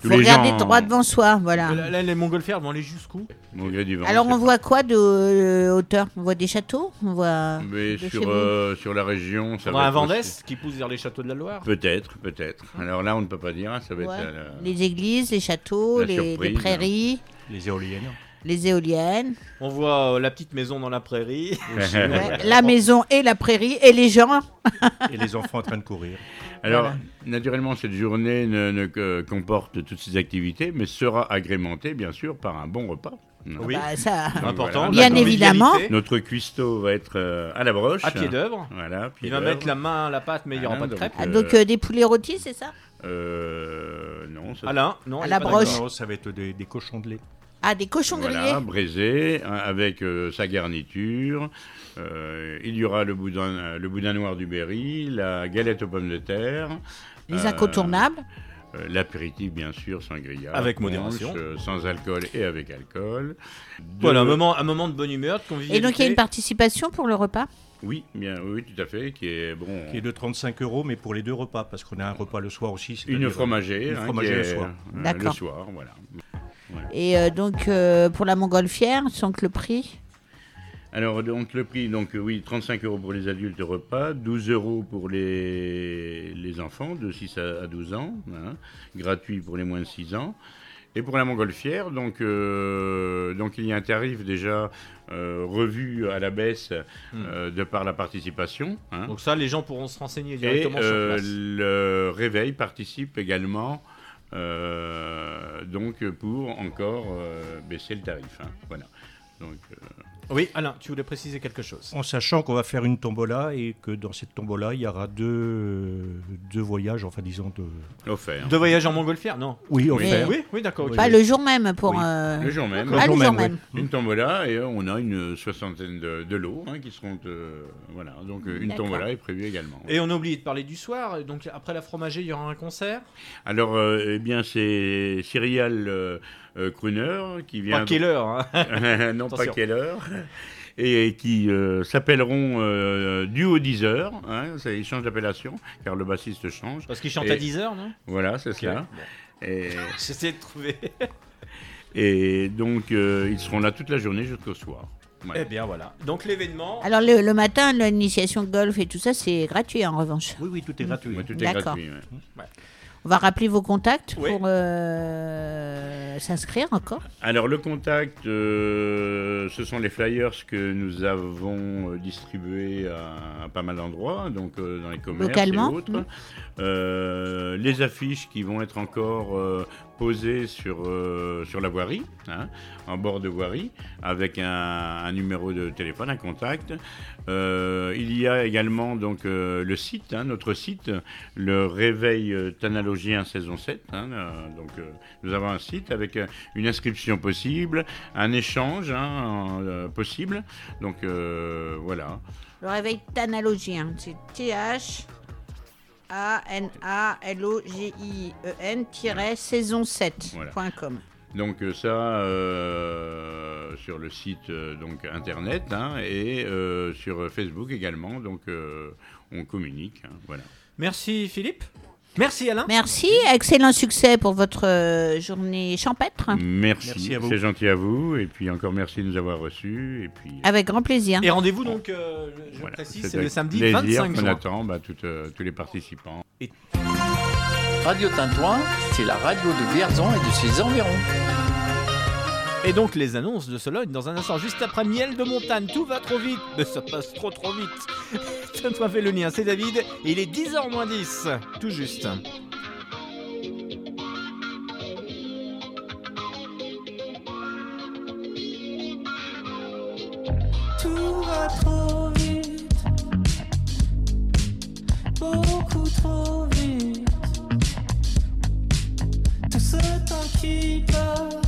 tous Faut les regarder gens, droit devant soi, voilà. Là, là, les montgolfières vont aller jusqu'où? Alors, on voit quoi de euh, hauteur? On voit des châteaux? On voit. Mais sur, euh, sur la région, ça On va a un d'Est qui pousse vers les châteaux de la Loire? Peut-être, peut-être. Alors là, on ne peut pas dire. hein, Ça va Ouais. être la- la- Les églises, les châteaux, les, les surprise. prairies, Les éoliennes. Les éoliennes, On voit euh, la petite maison dans la prairie. [LAUGHS] ouais, la maison et la prairie et les gens. [LAUGHS] Et les enfants en train de courir. Alors, Voilà. naturellement, cette journée ne, ne que- comporte toutes ces activités, mais sera agrémentée, bien sûr, par un bon repas. Oui. Bah, ça, Donc, Important. voilà. Bien évidemment. Notre cuistot va être euh, à la broche. À pied d'œuvre. Voilà, pied Il va mettre la main à la pâte, mais il n'y aura Ah, pas de donc, crêpes. Ah, euh, donc euh, des poulets rôtis, c'est ça? Euh, non, ça Alain, non. À la broche. Non, ça va être des, des cochons de lait. Ah, des cochons Voilà, grillés braisé, hein, avec euh, sa garniture. Euh, il y aura le boudin, le boudin noir du Berry, la galette aux pommes de terre. Les euh, incontournables. euh, L'apéritif, bien sûr, sangria. Avec punch, modération. euh, sans alcool et avec alcool. Voilà, un moment, un moment de bonne humeur, de Et convivialité. donc il y a une participation pour le repas? Oui, bien, oui, tout à fait, qui est bon. Qui est de 35 euros, mais pour les deux repas, parce qu'on a un repas le soir aussi. Une fromagée, Une hein, fromagée le soir. euh, D'accord. Le soir, voilà. Voilà. Et euh, donc euh, pour la montgolfière, sans que le prix Alors, donc, le prix, donc, euh, oui, 35 euros pour les adultes repas, 12 euros pour les, les enfants de 6 à, à 12 ans, hein, gratuit pour les moins de 6 ans. Et pour la montgolfière, donc, euh, donc il y a un tarif déjà euh, revu à la baisse euh, de par la participation. hein. Donc ça, les gens pourront se renseigner directement sur place. le réveil participe également donc pour encore euh, baisser le tarif. hein. Voilà. Euh, Oui, Alain, tu voulais préciser quelque chose. En sachant qu'on va faire une tombola et que dans cette tombola, il y aura deux, deux voyages, enfin disons deux. offert. De voyage en montgolfière, non? Oui, Oui. offert. Oui, oui, d'accord. Pas le jour même pour. Oui, euh, Le jour même. Ah, le jour même. Une tombola et euh, on a une soixantaine de, de lots hein, qui seront. euh, voilà, donc une tombola est prévue également. Et on a oublié de parler du soir. Donc après la fromager, il y aura un concert? Alors, euh, eh bien, c'est Cyrial euh, Crooner qui vient. Pas quelle heure, hein. [LAUGHS] non, pas Attention. quelle heure. Et qui euh, s'appelleront euh, Duo 10 heures. Hein, ça, ils changent d'appellation car le bassiste change. Parce qu'il chante Et- à 10 heures, non? Voilà, c'est Ok, cela. bon. Et, [LAUGHS] J'essaie de trouver. [LAUGHS] et donc, euh, ils seront là toute la journée jusqu'au soir. Eh bien voilà. Donc l'événement. Alors le, le matin, l'initiation golf et tout ça, c'est gratuit en revanche. Oui, oui, tout est gratuit. Ouais, tout est D'accord. gratuit. ouais. On va rappeler vos contacts Oui. pour euh, s'inscrire encore? Alors le contact, euh, ce sont les flyers que nous avons euh, distribués à, à pas mal d'endroits, donc euh, dans les commerces Localement, et autres. Euh, les affiches qui vont être encore euh, posées sur, euh, sur la voirie, hein, en bord de voirie, avec un, numéro de téléphone, un contact. Il y a également donc le site, hein, notre site, le Réveil Thanalogien saison 7. hein, donc nous avons un site avec une inscription possible, un échange possible. Donc voilà. Le réveil thanalogien, c'est T-H. A-N-A-L-O-G-I-E-N-saison7.com. Donc euh, ça euh, sur le site euh, donc internet hein, et euh, sur Facebook également. Donc euh, on communique. hein, voilà. Merci Philippe. Merci Alain. Merci, excellent succès pour votre euh, journée champêtre. Merci, Merci à vous. c'est gentil à vous et puis encore merci de nous avoir reçus et puis Avec grand plaisir. Et rendez-vous donc, euh, je voilà, précise, c'est le samedi plaisir 25 qu'on juin. attend bah, tout, euh, tous les participants. Radio Tintouin, c'est la radio de Vierzon et de ses environs. Et donc les annonces de Sologne dans un instant, juste après Miel de Montagne. Tout va trop vite, mais ça passe trop trop vite. Ça fait le lien, c'est David. Il est 10h moins 10, tout juste. Tout va trop vite, beaucoup trop vite. Tout ce temps qui passe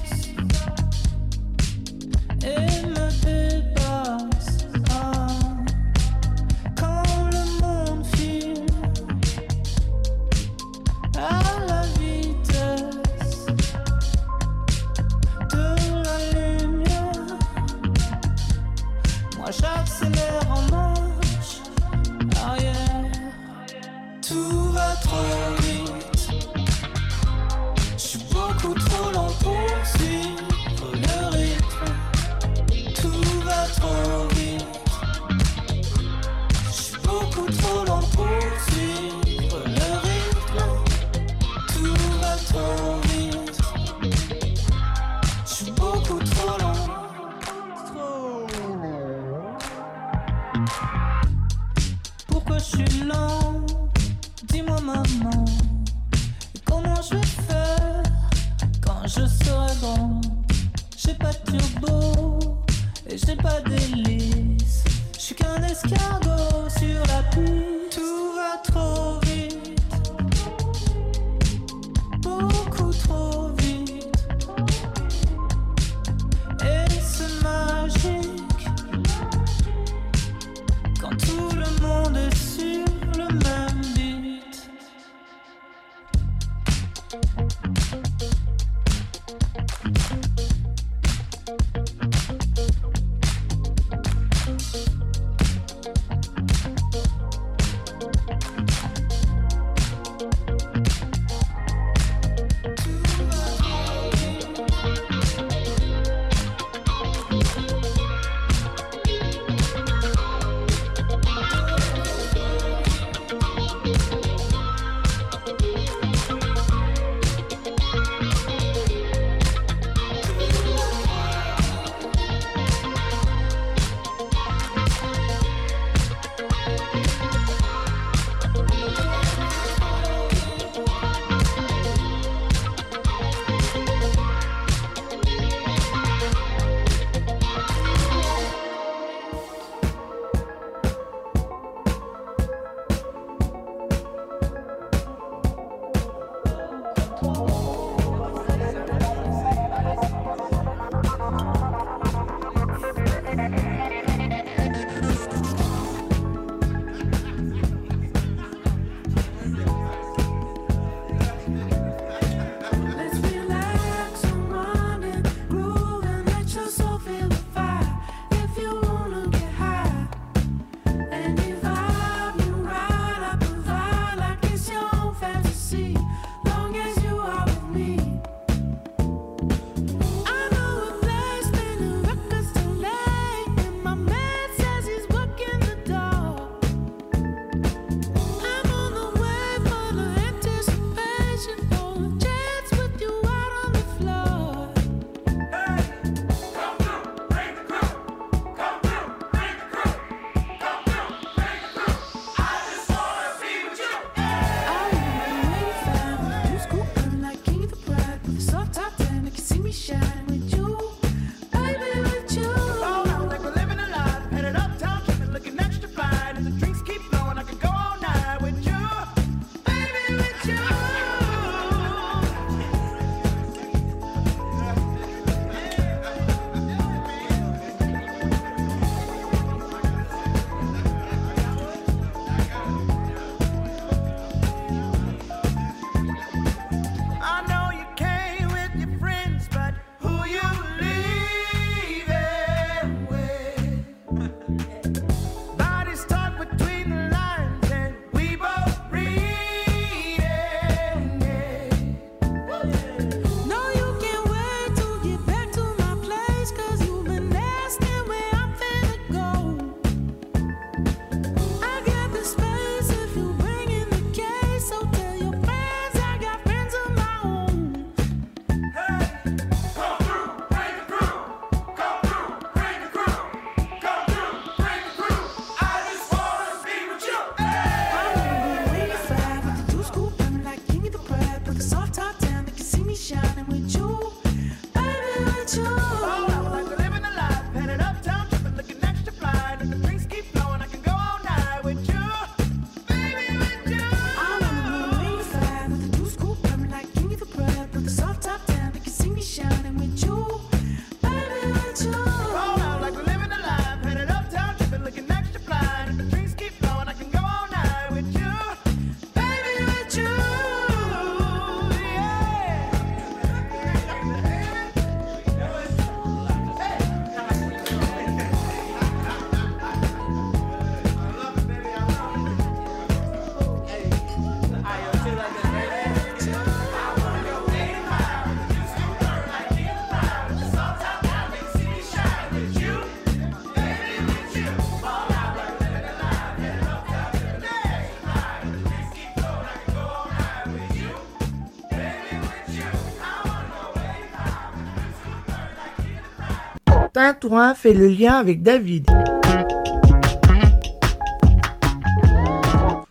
Fait le lien avec David.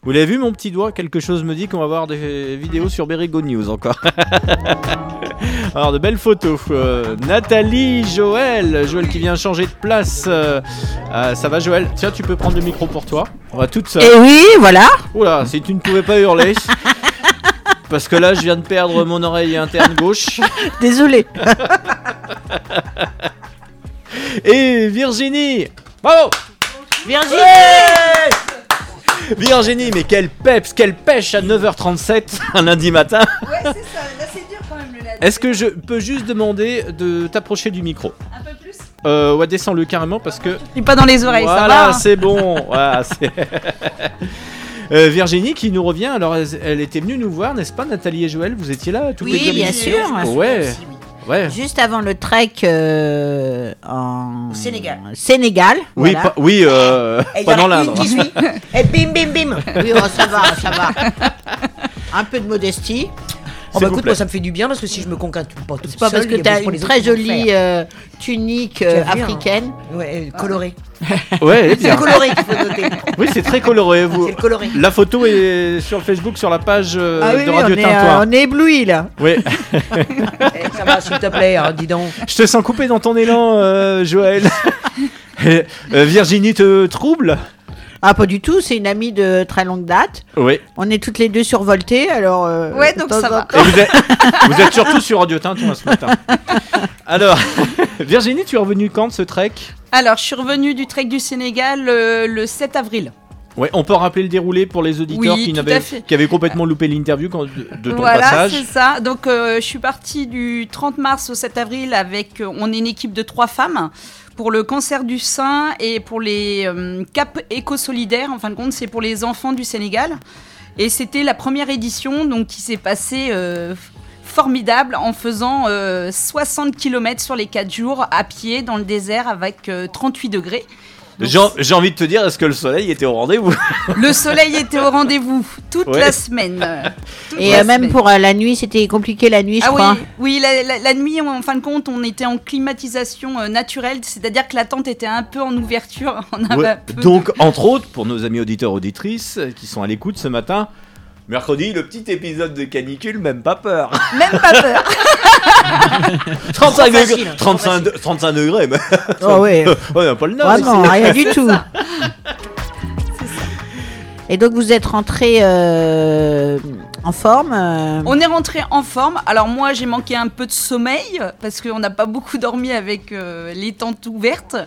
Vous l'avez vu mon petit doigt Quelque chose me dit qu'on va avoir des vidéos sur Berigo News encore. [LAUGHS] Alors de belles photos. Euh, Nathalie, Joël, Joël qui vient changer de place. Euh, euh, ça va Joël? Tiens, tu peux prendre le micro pour toi. On va toute seule. Et eh oui, voilà. Oula, si tu ne pouvais pas hurler. [LAUGHS] parce que là, je viens de perdre mon oreille interne gauche. Désolé. [LAUGHS] et Virginie. Bravo Virginie Virginie, mais quelle peps, quelle pêche à 9h37 un lundi matin. Ouais, c'est ça, c'est dur quand même le lundi. Est-ce que je peux juste demander de t'approcher du micro? Un peu plus? Euh, ouais, descends-le carrément parce que. Il est pas dans les oreilles, ça va. Voilà, c'est bon. [LAUGHS] Euh, Virginie qui nous revient, alors elle, était venue nous voir, n'est-ce pas Nathalie et Joël? Vous étiez là tous Oui, bien sûr. Ouais. Juste avant le trek euh, en Sénégal. Sénégal. Oui, voilà. oui euh, Et il y pas en a dans l'Indre. une qui suit. Et bim, bim, bim. Oui, oh, ça va, ça va. Un peu de modestie. Oh S'il bah vous écoute, plaît. moi ça me fait du bien parce que si je me concate pas toute C'est pas parce seule, que il y a tu as beaucoup pour une les très jolie euh, tunique euh, hein africaine. Ouais, euh, colorée. [LAUGHS] Ouais, elle est C'est bien. coloré qu'il faut noter. Oui, c'est très coloré. Vous... C'est le coloré. La photo est sur le Facebook, sur la page euh, Ah oui, de oui, Radio on, est, Tintoin. euh, on est ébloui là. Oui. [LAUGHS] Eh, ça va, s'il te plaît, hein, dis donc. Je te sens coupé dans ton élan, euh, Joël. [LAUGHS] Euh, Virginie te trouble? Ah, pas du tout, c'est une amie de très longue date. Oui. On est toutes les deux survoltées, alors. euh, Ouais, donc ça va. Et vous êtes, vous êtes surtout sur Radio Tintoin ce matin. [LAUGHS] Alors, [LAUGHS] Virginie, tu es revenue quand de ce trek? Alors, je suis revenue du trek du Sénégal euh, le 7 avril. Ouais, on peut rappeler le déroulé pour les auditeurs Oui, qui, fait. qui avaient complètement loupé l'interview quand- de, de ton voilà, passage. c'est ça. Donc, euh, je suis partie du 30 mars au 7 avril avec. euh, on est une équipe de trois femmes pour le cancer du sein et pour les euh, CAP éco-solidaires. En fin de compte, c'est pour les enfants du Sénégal. Et c'était la première édition donc, qui s'est passée. euh, formidable en faisant euh, 60 km sur les 4 jours à pied dans le désert avec euh, 38 degrés. J'ai j'ai envie de te dire, est-ce que le soleil était au rendez-vous? Le soleil était au rendez-vous toute Ouais. la semaine. [LAUGHS] toute Et la euh, même semaine. pour euh, la nuit, c'était compliqué la nuit, je Ah crois. oui, oui la, la- la nuit, en fin de compte, on était en climatisation euh, naturelle, c'est-à-dire que la tente était un peu en ouverture. [LAUGHS] On avait Ouais. un peu Donc, entre autres, pour nos amis auditeurs auditrices qui sont à l'écoute ce matin, mercredi, le petit épisode de canicule, même pas peur. même pas peur. [LAUGHS] 35 facile, degrés, hein, trop 35, de- 35 degrés, mais. [LAUGHS] Oh ouais. on n'a pas le nord. Vraiment, ici. rien du [LAUGHS] tout. Et donc vous êtes rentré euh, en forme. euh, On est rentré en forme. Alors moi, j'ai manqué un peu de sommeil parce qu'on n'a pas beaucoup dormi avec euh, les tentes ouvertes,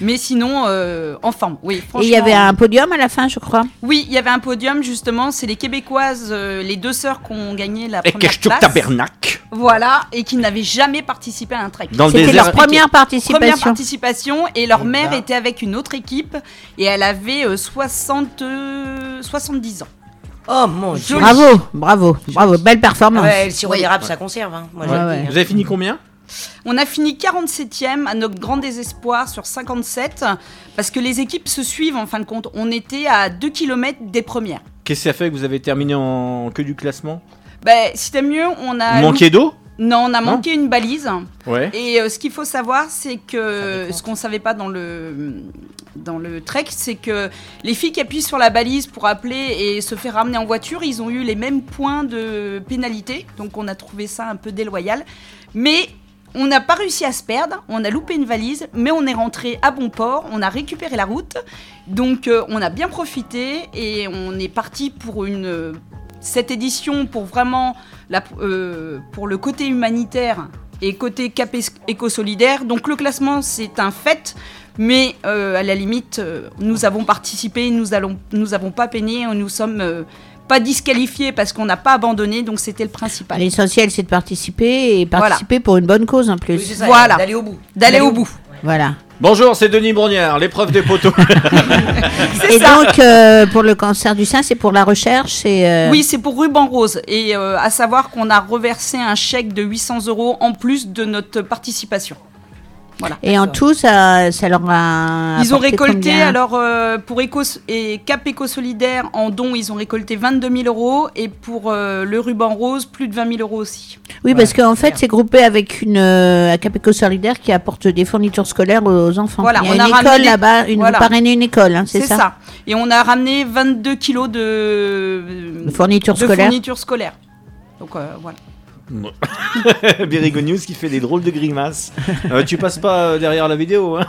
mais sinon euh, en forme. Oui, Et il y avait un podium à la fin, je crois. Oui, il y avait un podium justement. C'est les Québécoises, euh, les deux sœurs qui ont gagné la Et première place. Tabernac. Voilà, et qui n'avaient jamais participé à un trek. C'était leur première participation. Première participation et leur mère était avec une autre équipe et elle avait euh, 60, euh, 70 ans. Oh mon dieu. Bravo, bravo, bravo, belle performance. Ouais, le sirop d'érable, ça conserve. Hein. Moi, Ouais, hein. Vous avez fini combien? On a fini 47e à notre grand désespoir sur 57 parce que les équipes se suivent en fin de compte. On était à 2 km des premières. Qu'est-ce que ça fait que vous avez terminé en queue du classement? Ben, si t'aimes mieux, on a. Vous manquiez d'eau? Non, on a Non manqué une balise. Ouais. Et euh, ce qu'il faut savoir, c'est que ce qu'on savait pas dans le dans le trek, c'est que les filles qui appuient sur la balise pour appeler et se faire ramener en voiture, ils ont eu les mêmes points de pénalité. Donc on a trouvé ça un peu déloyal. Mais on n'a pas réussi à se perdre, on a loupé une valise, mais on est rentré à bon port, on a récupéré la route. Donc euh, on a bien profité et on est parti pour une cette édition pour vraiment la, euh, pour le côté humanitaire et côté cap éco-solidaire. Donc le classement c'est un fait, mais euh, à la limite euh, nous avons participé, nous allons nous avons pas peiné, nous sommes euh, pas disqualifiés parce qu'on n'a pas abandonné, donc c'était le principal. L'essentiel, c'est de participer et Voilà. participer pour une bonne cause en plus. Oui, ça, Voilà. D'aller au bout. D'aller au bout. Voilà. Bonjour, c'est Denis Bournière, l'épreuve des poteaux. [LAUGHS] Et donc, euh, pour le cancer du sein, c'est pour la recherche et, euh, Oui, c'est pour Ruban Rose. Et euh, à savoir qu'on a reversé un chèque de 800 euros en plus de notre participation. Voilà. Et en tout, ça, ça leur a. Ils ont récolté, alors euh, pour Éco et Cap Éco Solidaire en dons, ils ont récolté 22 000 euros. Et pour euh, le ruban rose, plus de 20 000 euros aussi. Oui, parce qu'en fait, c'est groupé avec une euh, à Capeco Solidaire qui apporte des fournitures scolaires aux enfants. Voilà, Il y a on une a école là-bas, une voilà. vous parrainez une école, hein, c'est C'est ça, ça. Et on a ramené 22 kilos de, De fournitures scolaires. Donc voilà. [LAUGHS] Berigo News qui fait des drôles de grimaces. Euh, tu passes pas euh, derrière la vidéo, hein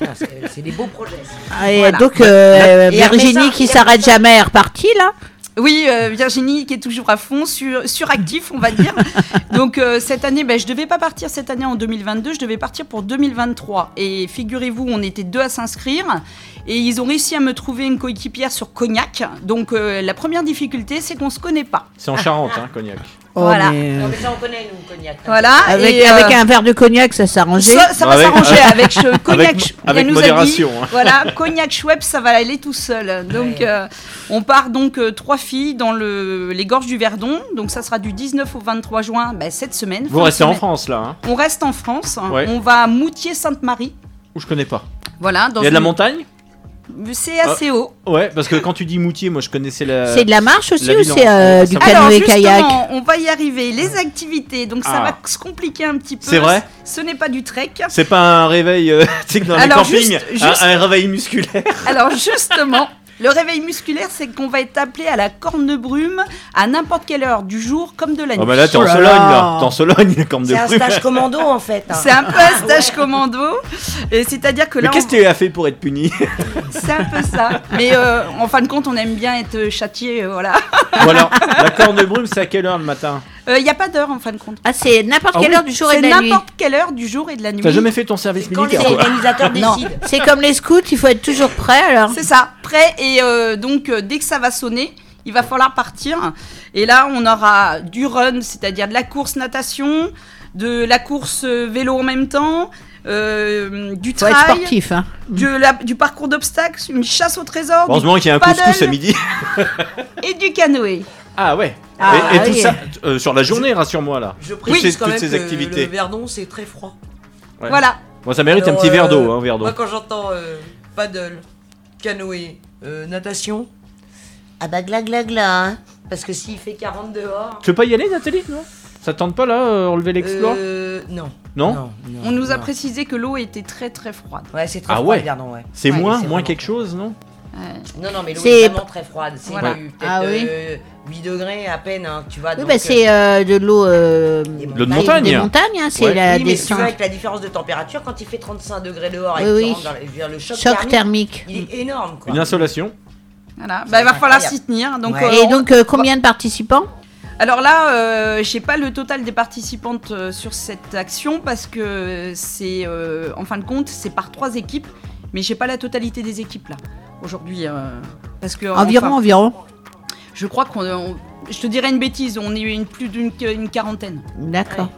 Ah, c'est des beaux projets. Ah, et Voilà. donc, euh, Et Virginie qui s'arrête jamais est repartie là? Oui, euh, Virginie qui est toujours à fond, sur, suractif, on va dire. Donc euh, cette année, ben, je devais pas partir cette année en 2022, je devais partir pour 2023. Et figurez-vous, on était deux à s'inscrire. Et ils ont réussi à me trouver une coéquipière sur Cognac. Donc euh, la première difficulté, c'est qu'on se connaît pas. C'est en Charente, hein, Cognac. Voilà. mais, euh, Non, mais ça, on connaît, nous, cognac. Voilà. Avec, et, euh, avec un verre de cognac, ça s'arrangeait. Ça, ça va s'arranger avec ce [LAUGHS] cognac. Avec- nous a modération, dit, hein. Voilà, [LAUGHS] cognac Schweppes, ça va aller tout seul. Donc, euh, on part donc euh, trois filles dans le, les gorges du Verdon. Donc, ça sera du 19 au 23 juin, ben, cette semaine. Vous restez en. France, là. Hein, On reste en France. Ouais. On va à Moutier-Sainte-Marie. où je connais pas. Voilà. Dans Il y a de la montagne? C'est assez haut. Ouais, parce que quand tu dis Moutier, moi je connaissais la. C'est de la marche aussi la ou c'est euh, du canoë-kayak justement, on va y arriver. Les activités, donc ça Ah. va se compliquer un petit peu. C'est vrai Ce n'est pas du trek. C'est pas un réveil, euh, [LAUGHS] tu sais dans Alors, les campings, juste- un- juste- Un, réveil musculaire. Alors justement, [LAUGHS] le réveil musculaire, c'est qu'on va être appelé à la corne brume à n'importe quelle heure du jour comme de la nuit. Oh bah là, t'es en Oh Sologne, là. T'es en Sologne, comme de C'est un brume. stage commando, en fait. hein. C'est un peu un [LAUGHS] stage commando, et c'est-à-dire que Mais là, qu'est-ce que tu as fait pour être puni? [LAUGHS] C'est un peu ça. Mais euh, en fin de compte, on aime bien être châtié, euh, voilà. Alors, la corne de [LAUGHS] brume, c'est à quelle heure le matin? Il n'y a pas d'heure en fin de compte. Ah, c'est n'importe Ah quelle oui heure du jour et C'est de la nuit. n'importe quelle heure du jour et de la nuit. T'as jamais fait ton service Quand les militaire organisateurs décident. c'est comme les scouts, il faut être toujours prêt alors. C'est ça, prêt. Et euh, donc, euh, dès que ça va sonner, il va falloir partir. Et là, on aura du run, c'est-à-dire de la course natation, de la course euh, vélo en même temps, euh, du trail, sportif. Hein. de la- du parcours d'obstacles, une chasse au trésor, Heureusement du qu'il y a un couscous à midi. [LAUGHS] et du canoë. Ah ouais. Ah, et et tout oui. ça euh, sur la journée, rassure-moi là. Je précise quand toutes même ces que activités. le Verdon, c'est très froid. Ouais. Voilà. Moi, ça mérite un petit verre euh, d'eau, hein, un verre d'eau. Moi, quand j'entends euh, paddle, canoë, euh, natation, ah bah gla gla gla, hein. Parce que s'il fait 40 dehors... Tu veux pas y aller, Nathalie Non Ça te tente pas là, euh, enlever l'exploit? Euh, non. Non On nous a non. précisé que l'eau était très très froide. Ouais, c'est très Ah froid, ouais le Verdon, ouais. C'est Ouais, moins, moins quelque chose, non? Non, non, mais l'eau C'est est vraiment très froide. C'est Voilà. Ah oui. euh, 8 degrés à peine, hein, tu vois. Oui, donc, bah, c'est euh, de l'eau. euh, L'eau de bah, montagne. Des montagnes, hein, c'est Ouais. la oui, mais tu vois, avec la différence de température, quand il fait 35 degrés dehors et Oui, dans le, je choc, Choc thermique. il est énorme. Quoi. Une insolation Voilà. Bah, il va falloir s'y tenir. Donc, Ouais. euh, Et on- donc, euh, combien de participants? Alors là, euh, j'ai pas le total des participantes euh, sur cette action parce que c'est, euh, en fin de compte, c'est par trois équipes, mais j'ai pas la totalité des équipes là aujourd'hui euh, parce que Environ, enfin, environ. je crois qu'on, on- je te dirais une bêtise, on est une plus d'une une quarantaine. D'accord.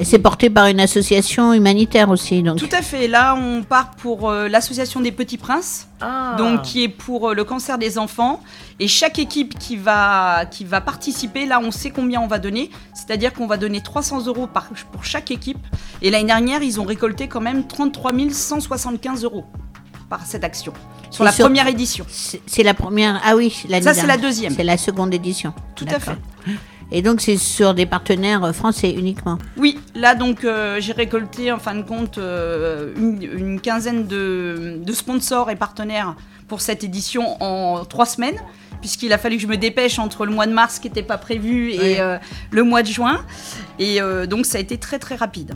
Et c'est porté par une association humanitaire aussi, donc. Tout à fait. Là, on part pour euh, l'association des Petits Princes, Ah. donc qui est pour euh, le cancer des enfants. Et chaque équipe qui va qui va participer, là, on sait combien on va donner. C'est-à-dire qu'on va donner 300 euros par, pour chaque équipe. Et l'année dernière, ils ont récolté quand même 33 175 euros par cette action sur la sur- première édition. C'est la première. Ah oui, l'année Ça, c'est la deuxième. C'est la seconde édition. Tout à D'accord. Et donc, c'est sur des partenaires euh, français uniquement. Oui, là donc euh, j'ai récolté en fin de compte euh, une, une quinzaine de, de sponsors et partenaires pour cette édition en trois semaines, puisqu'il a fallu que je me dépêche entre le mois de mars qui n'était pas prévu et Oui. euh, le mois de juin. Et donc ça a été très très rapide.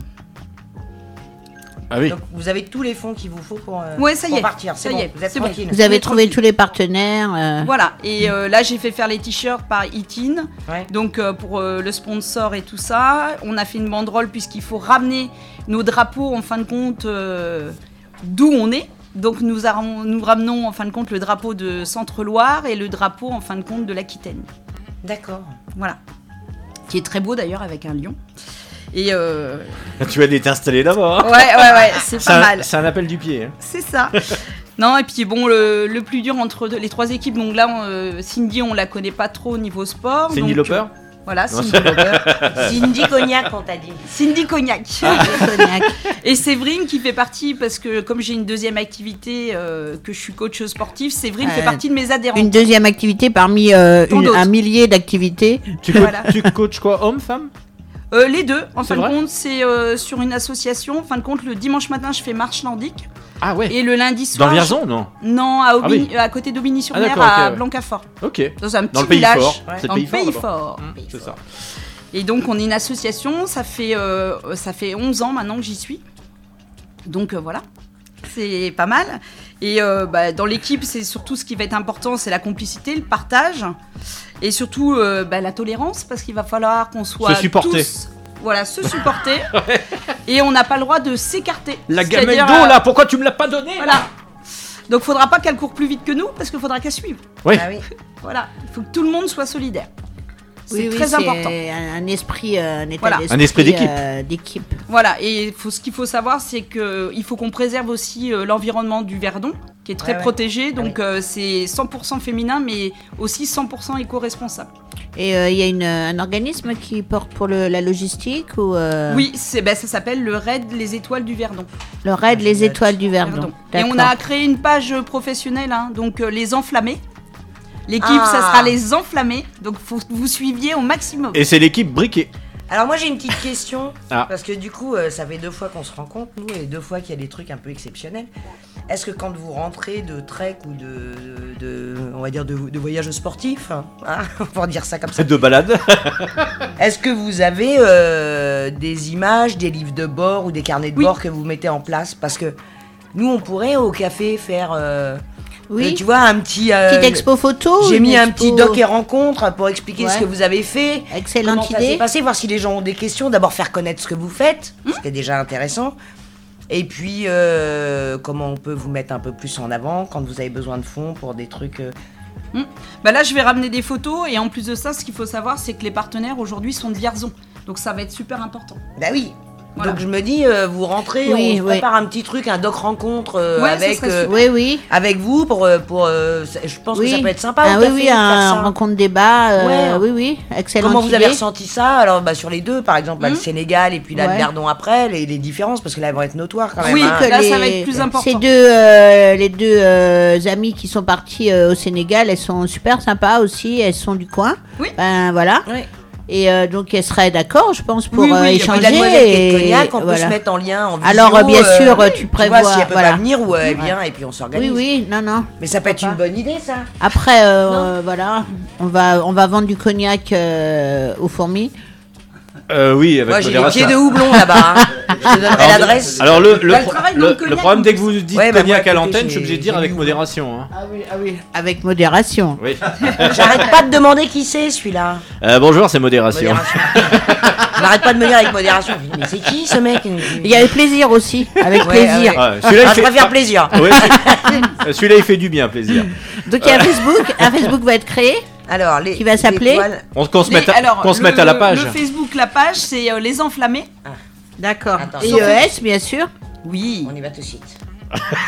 Ah oui. Donc, vous avez tous les fonds qu'il vous faut pour, euh, Ouais, ça y est. partir. Ça C'est y bon, est, vous êtes bon. Vous avez trouvé tous les partenaires. euh, Voilà, et euh, là j'ai fait faire les t-shirts par Itin, Ouais. donc euh, pour euh, le sponsor et tout ça. On a fait une banderole puisqu'il faut ramener nos drapeaux en fin de compte euh, d'où on est. Donc nous, a- nous ramenons en fin de compte le drapeau de Centre-Loire et le drapeau en fin de compte de l'Aquitaine. D'accord. Voilà. Qui est très beau d'ailleurs avec un lion. Et euh, [LAUGHS] Tu vas aller t'installer là-bas. hein. ouais, ouais, ouais, c'est pas un- mal. C'est un appel du pied. hein. C'est ça. Non, et puis bon, le, le plus dur entre les trois équipes, donc là, on, euh, Cindy, on la connaît pas trop au niveau sport. Cindy donc, euh, Voilà, Non, Cindy c'est- Lauper. [LAUGHS] Cindy Cognac, on t'a dit. Cindy Cognac. Ah. Cognac. [LAUGHS] Et Séverine qui fait partie, parce que comme j'ai une deuxième activité, euh, que je suis coach sportif, Séverine fait partie de mes adhérents. Une deuxième activité parmi euh, une- un millier d'activités. Tu, co- Voilà. tu coaches quoi, homme, femme? Euh, les deux, en fin de compte, c'est euh, sur une association. En fin de compte, le dimanche matin, je fais marche nordique. Ah ouais. Et le lundi Dans soir. le Vierzon, non? Je- Non, à, Aubigny- oui. à côté d'Aubigny-sur-Mer, Ah, à ouais. Blancafort. Ok. Dans un petit Dans le pays village. fort. C'est Dans le pays pays fort. Mmh, C'est ça. Et donc on est une association, ça fait, euh, ça fait 11 ans maintenant que j'y suis. Donc euh, voilà, c'est pas mal. Et euh, bah, dans l'équipe, c'est surtout ce qui va être important, c'est la complicité, le partage, et surtout euh, bah, la tolérance, parce qu'il va falloir qu'on soit Se supporter. tous, voilà, se supporter, [LAUGHS] et on n'a pas le droit de s'écarter. La gamelle d'eau euh, là, pourquoi tu me l'as pas donné Voilà. Donc faudra pas qu'elle court plus vite que nous, parce qu'il faudra qu'elle suive. Oui. Ah oui. [LAUGHS] Voilà, il faut que tout le monde soit solidaire. C'est Oui, oui, très important. Un, esprit, euh, un état Voilà. Un esprit d'équipe. euh, d'équipe. Voilà, et faut, ce qu'il faut savoir, c'est que il faut qu'on préserve aussi euh, l'environnement du Verdon, qui est très Ouais, ouais. protégé. Donc euh, c'est 100% féminin, mais aussi 100% éco-responsable. Et euh, il y a une, un organisme qui porte pour le- la logistique ou euh, Oui, c'est, ben, ça s'appelle le RAID Les Étoiles du Verdon. le raid Les Étoiles du Verdon. Et on a créé une page professionnelle, hein, donc euh, les enflammés. L'équipe, Ah. ça sera les enflammés, donc faut que vous suiviez au maximum. Et c'est l'équipe briquet. Alors moi j'ai une petite question, [LAUGHS] Ah. parce que du coup euh, ça fait deux fois qu'on se rencontre, nous, et deux fois qu'il y a des trucs un peu exceptionnels. Est-ce que quand vous rentrez de trek ou de, de on va dire de, de voyage sportif, hein, [LAUGHS] pour dire ça comme ça, De balade. [LAUGHS] est-ce que vous avez euh, des images, des livres de bord ou des carnets de bord que vous mettez en place? Parce que nous on pourrait au café faire... euh, Oui. euh, tu vois, un petit. euh, Petite expo photo, J'ai mis un petit doc et rencontre pour expliquer Ouais. ce que vous avez fait. Excellente comment idée. passé, voir si les gens ont des questions. D'abord faire connaître ce que vous faites, qui est déjà intéressant. Et puis, euh, comment on peut vous mettre un peu plus en avant quand vous avez besoin de fonds pour des trucs. euh, Bah là, je vais ramener des photos et en plus de ça, ce qu'il faut savoir, c'est que les partenaires aujourd'hui sont de Vierzon. Donc ça va être super important. Bah oui. Voilà. Donc je me dis, euh, vous rentrez, Oui, on oui. prépare un petit truc, un doc rencontre euh, Ouais, avec, euh, super. Oui, oui. avec vous pour, pour euh, je pense oui. que ça peut être sympa. Ah oui, oui, un rencontre débat. euh, Ouais. Oui, oui. Excellente Comment vous avez ressenti ça Alors bah, sur les deux, par exemple, bah, le Hmm. Sénégal et puis là Ouais. le Gardon après, les, les différences parce que là elles vont être notoires quand même. Oui, hein. que là, ça va être plus important. Ces deux, euh, les deux euh, amies qui sont parties euh, au Sénégal, elles sont super sympas aussi. Elles sont du coin. Oui. Ben voilà. Oui. Et euh, donc elles seraient d'accord, je pense, pour oui, euh, oui, échanger. la de et Cognac, on peut voilà. se mettre en lien en visio. Alors, euh, bien sûr, euh, tu vois, prévois, si elle peut voilà. pas venir ou euh, elle Ouais. vient et puis on s'organise. Oui, oui, non, non. Mais ça peut être une bonne idée ça. Après, euh, voilà, on va, on va vendre du cognac euh, aux fourmis. Euh, oui, avec Moi j'ai des modération. pieds de houblon là-bas. hein. Je te donnerai Alors, l'adresse. Alors le, le, Bah, pro- dans le- cognac, problème dès que vous dites Ouais, bah, cognac moi, à l'antenne, je suis obligé de dire avec modération. hein. Ah oui, ah oui. Avec modération. Oui. [LAUGHS] J'arrête pas de demander qui c'est celui-là. Euh, bonjour, c'est modération. Modération. [LAUGHS] J'arrête pas de me dire avec modération. Je dis, Mais c'est qui ce mec? Il y avait plaisir aussi, avec Ouais, plaisir. ouais. Ah, celui-là, il Ah, je fait- préfère ah, plaisir. ouais, celui- [LAUGHS] euh, celui-là, il fait du bien, plaisir. Donc il y a un Facebook, un Facebook va être créé. Alors, les, Qui va s'appeler On qu'on se mette à, alors, qu'on se le- mette à la page. Le Facebook, la page, c'est euh, Les Enflammés. D'accord. Attends. Et ES, bien sûr. Oui. On y va tout de suite.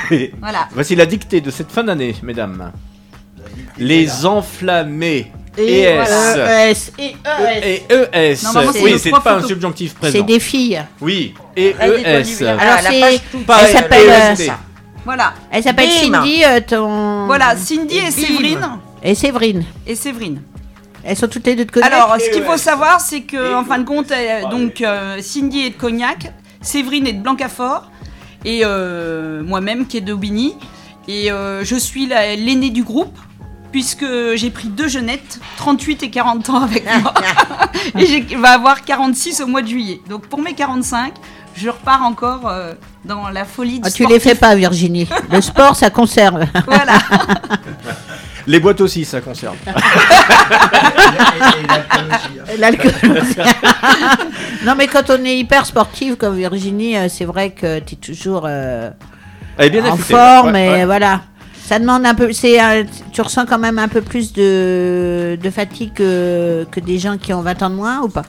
[LAUGHS] Voilà. Voici la dictée de cette fin d'année, mesdames. Les enflammés. Et ES. voilà, ES. Et ES. Et ES. Normalement, c'est Oui, c'est pas un subjonctif présent. C'est des filles. Oui. Et ES. Alors Ah, la c'est, page elle s'appelle, euh. Voilà. elle s'appelle. Cindy, euh, ton. Voilà, Cindy et. Séverine. Et Séverine. Et Séverine. Elles sont toutes les deux de Cognac. Alors, ce qu'il faut savoir, c'est que, en fin de compte, donc, euh, Cindy est de Cognac, Séverine est de Blancafort, et euh, moi-même qui est d'Aubigny. Et euh, je suis la- l'aînée du groupe, puisque j'ai pris deux jeunettes, 38 et 40 ans avec moi. [LAUGHS] et j'ai va avoir 46 au mois de juillet. Donc, pour mes 45, je repars encore euh, dans la folie du Ah, tu les fais pas, Virginie. Le sport, ça conserve. [LAUGHS] Voilà. [LAUGHS] Les boîtes aussi, ça conserve. [LAUGHS] L'alcool aussi. [LAUGHS] non, mais quand on est hyper sportive comme Virginie, euh, c'est vrai que tu es toujours euh, Elle est bien en affûtée. forme Ouais, et ouais. voilà. Ça demande un peu. C'est, euh, tu ressens quand même un peu plus de, de fatigue que, que des gens qui ont 20 ans de moins ou pas?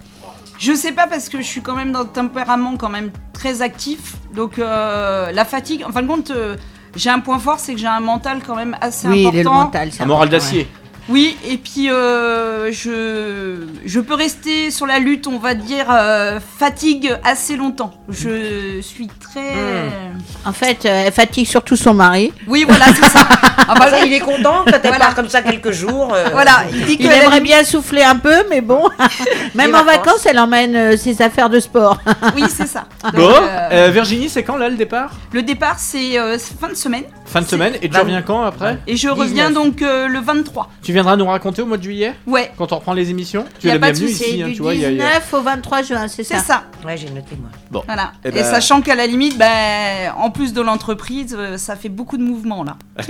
Je sais pas parce que je suis quand même dans le tempérament quand même très actif. Donc euh, la fatigue, en fin de compte, euh, j'ai un point fort, c'est que j'ai un mental quand même assez Oui, le important. mental. c'est Un moral d'acier. Oui, et puis euh, je, je peux rester sur la lutte, on va dire, euh, fatigue assez longtemps. Je suis très... En fait, euh, elle fatigue surtout son mari. Oui, voilà, c'est ça. [LAUGHS] Ah, bah, Ça, il est content quand elle Voilà. part comme ça quelques jours. euh, Voilà, il dit Il que aimerait bien souffler un peu, mais bon. [LAUGHS] Même Les en vacances. vacances, elle emmène euh, ses affaires de sport. [LAUGHS] Oui, c'est ça. Donc, Bon, euh, euh, Virginie, c'est quand là le départ? Le départ, c'est euh, fin de semaine. Fin de semaine et tu reviens quand après? Et je reviens donc euh, le 23. Tu viendras nous raconter au mois de juillet Ouais. Quand on reprend les émissions Tu Y es a la pas de bienvenue souci, ici, hein, du tu vois. il y a- il y a- 19 au 23 juin, c'est ça C'est ça. Ouais, j'ai noté moi. Bon. Voilà. Eh Et, ben- sachant qu'à la limite, ben, en plus de l'entreprise, euh, ça fait beaucoup de mouvements là. [LAUGHS]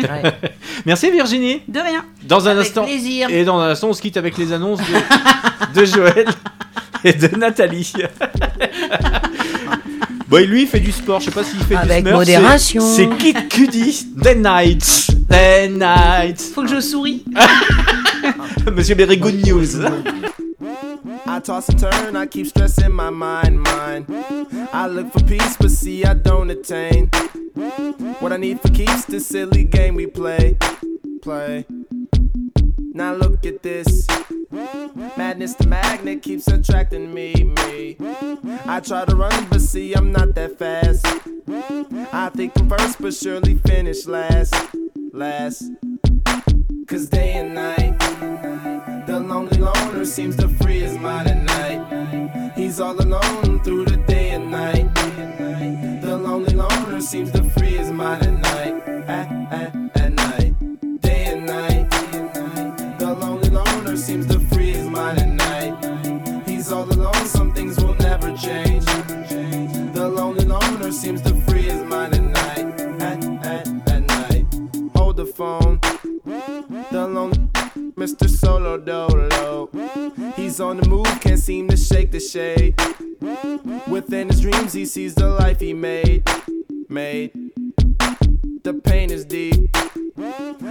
Merci Virginie. De rien. Dans un Avec instant. plaisir. Et dans un instant, on se quitte avec les annonces de, [LAUGHS] de Joël et de Nathalie. [LAUGHS] bon, et lui, il fait du sport. Je sais pas s'il fait Avec du smurf. modération. C'est c'est Kid Cudi. The Night. The Night. Faut que je souris. [LAUGHS] Monsieur Berry, good news. I toss and turn, I keep stressing my mind, mind. I look for peace, but see, I don't attain. What I need for keeps this silly game we play, play. Now look at this. Madness, the magnet keeps attracting me, me. I try to run, but see, I'm not that fast. I think I'm first, but surely finish last, last. Cause day and night, the lonely loner seems to free his mind at night. He's all alone through the Dolo. He's on the move, can't seem to shake the shade. Within his dreams, he sees the life he made. Made. The pain is deep.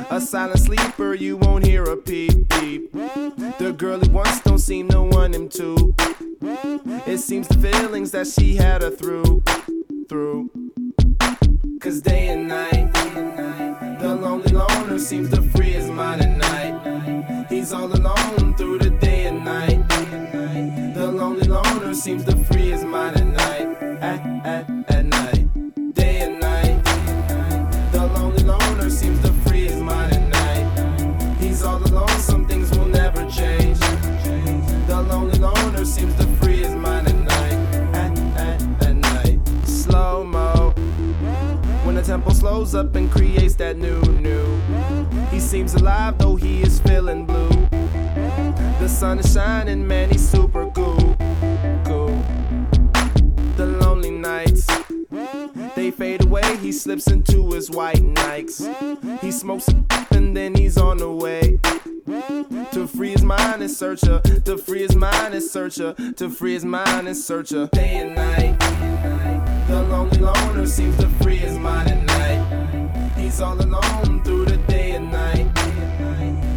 A silent sleeper, you won't hear a peep peep. The girl he wants don't seem to want him to. It seems the feelings that she had her through, through. Cause day and night, the lonely loner seems to free his mind at night. He's all alone through the day and night. The lonely loner seems to free his mind at night. At, at, at tempo slows up and creates that new, new. He seems alive though he is feeling blue. The sun is shining, man, he's super cool. Cool. The lonely nights. They fade away, he slips into his white Nikes. He smokes and then he's on the way. To free his mind and search her. To free his mind and search her. To free his mind and search her. Day and night. The lonely loner seems to free his mind at night. He's all alone through the day and night.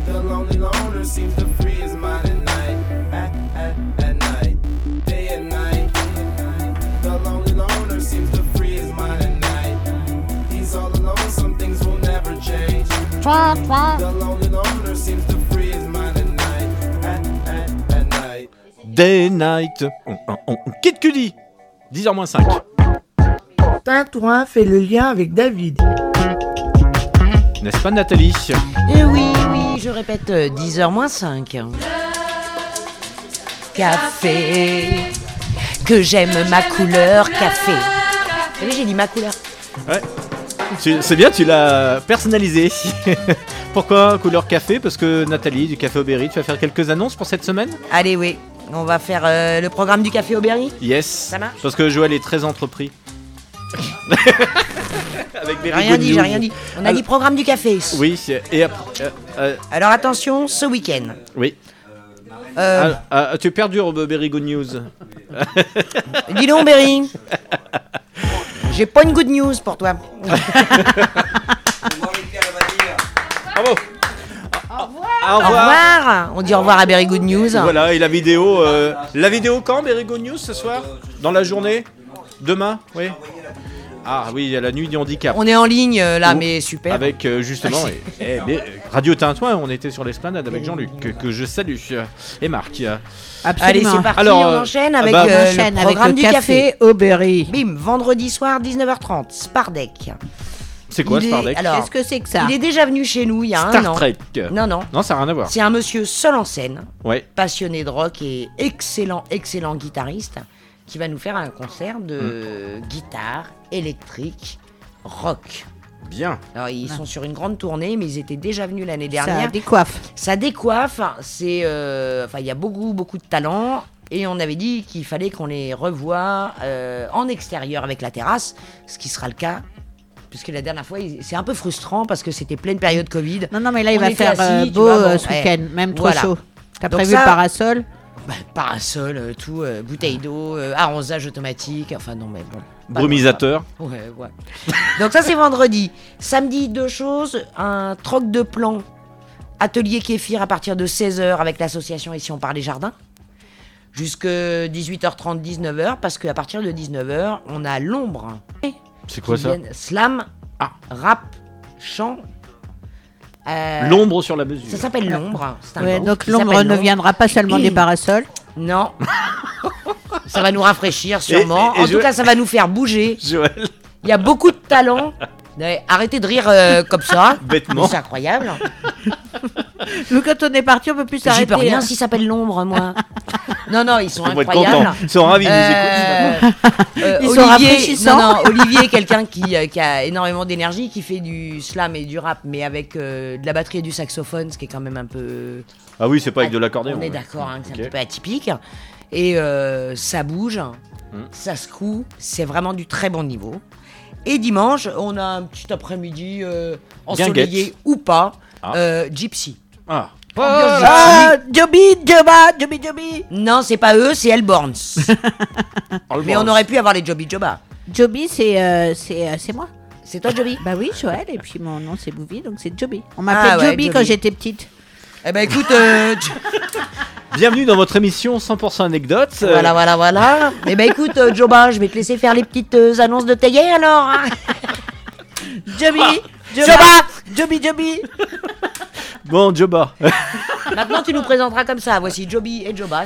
The lonely loner seems to free his mind at night. At, at, at night. Day and night. The lonely loner seems to free his mind at night. He's all alone, some things will never change. The lonely loner seems to free his mind at night. At, at, at night. Day night. On, on, on. Kid Cudi 10h 5. Martin Tourin fait le lien avec David. N'est-ce pas Nathalie? Eh oui, oui, je répète, euh, 10h moins 5. Café, que j'aime ma couleur café. Vous j'ai dit ma couleur. Ouais. C'est bien, tu l'as personnalisé. [LAUGHS] Pourquoi couleur café? Parce que Nathalie du Café Berry, tu vas faire quelques annonces pour cette semaine? Allez, oui. On va faire euh, le programme du Café Berry Yes. Ça marche? Parce que Joël est très entrepris. [LAUGHS] Avec J'ai rien dit, j'ai rien dit. On a Alors- dit programme du café. Oui, et après. euh, euh, Alors attention, ce week-end. oui. Euh, Ah, ah, tu perdures, Berry Good News. [LAUGHS] Dis donc, Berry. J'ai pas une good news pour toi. [LAUGHS] Bravo. Au Au revoir. On dit au revoir à Berry Good News. Voilà, et la vidéo. euh, la vidéo quand, Berry Good News, ce soir? Dans la journée? Demain Oui. Ah oui, il y a la nuit du handicap. On est en ligne euh, là, mais super. Avec euh, justement et- et- mais, euh, Radio Tintouin, on était sur l'esplanade avec Jean-Luc, que, que je salue, et Marc. euh. Allez, c'est parti, Alors, on enchaîne ah avec bah, euh, enchaîne le avec programme le du café café. Aubéry. Bim, vendredi soir, 19h30, Spardec. C'est quoi Spardec alors, Qu'est-ce que c'est que ça Il est déjà venu chez nous il y a un Star an. Trek. Non, non. Non, ça n'a rien à voir. C'est un monsieur seul en scène, Ouais. passionné de rock et excellent, excellent guitariste, qui va nous faire un concert de Mm. guitare électrique rock. Bien. Alors, ils sont sur une grande tournée, mais ils étaient déjà venus l'année Ça dernière. décoiffe. Ça décoiffe. C'est, euh, enfin, il y a beaucoup, beaucoup de talent. Et on avait dit qu'il fallait qu'on les revoie euh, en extérieur avec la terrasse, ce qui sera le cas. Puisque la dernière fois, c'est un peu frustrant parce que c'était pleine période Covid. Non, non, mais là, il On va faire assis, euh, beau vois, bon, ce ouais. week-end, même trop Voilà. chaud. T'as prévu ça- le parasol Bah, Parasol, euh, tout, euh, bouteille d'eau, euh, arrosage automatique, enfin non mais bon. Brumisateur. Ouais, ouais. [LAUGHS] Donc ça c'est vendredi. Samedi, deux choses, un troc de plan, atelier kéfir à partir de 16h avec l'association Ici on parle des jardins. Jusque 18h30, 19h, parce qu'à partir de 19h, on a l'ombre. C'est quoi ça Slam, rap, chant. Euh, L'ombre sur la mesure. Ça s'appelle l'ombre. c'est un Ouais, groupe donc qui l'ombre s'appelle ne L'Ombre. viendra pas seulement des [CLEARS THROAT] parasols. Non. ça va nous rafraîchir sûrement. Et- et- et en tout Joël- cas, ça va nous faire bouger. Joël. Il y a beaucoup de talent. [LAUGHS] Arrêtez de rire euh, comme ça. [LAUGHS] Bêtement. C'est incroyable. [LAUGHS] Nous, quand on est parti, on peut plus J'y s'arrêter. peux rien hein. s'il s'appelle l'ombre, moi. [LAUGHS] non, non, ils sont Ils vont être incroyables. contents. Ils sont ravis de nous écouter. euh, Ils sont Olivier, rafraîchissants. non, non, Olivier est quelqu'un qui, euh, qui a énormément d'énergie, qui fait du slam et du rap, mais avec euh, de la batterie et du saxophone, ce qui est quand même un peu. Ah oui, c'est pas avec de l'accordéon. On est ouais. d'accord, hein, c'est un petit peu atypique. Et euh, ça bouge, Hmm. ça secoue, c'est vraiment du très bon niveau. Et dimanche, on a un petit après-midi euh, ensoleillé Guinguette. ou pas, Ah. euh, Gypsy. Ah. Ah, gypsy. Joby, Joba, Joby, Joby. Non, c'est pas eux, c'est Hellborns. [LAUGHS] Mais on aurait pu avoir les Joby Joba. Joby, c'est euh, c'est euh, c'est moi. C'est toi, Joby Bah oui, Joël, et puis mon nom c'est Bouvi, donc c'est Joby. On Ah m'appelait ouais, Joby Joby. quand j'étais petite. Eh ben écoute, euh, [LAUGHS] Bienvenue dans votre émission 100% anecdote. Euh, voilà, voilà, voilà. Eh ben écoute, euh, Joba, je vais te laisser faire les petites euh, annonces de Taillé alors. hein. [LAUGHS] Joby, Joba Joby, Joby. Bon, Joba. [LAUGHS] Maintenant, tu nous présenteras comme ça. Voici Joby et Joba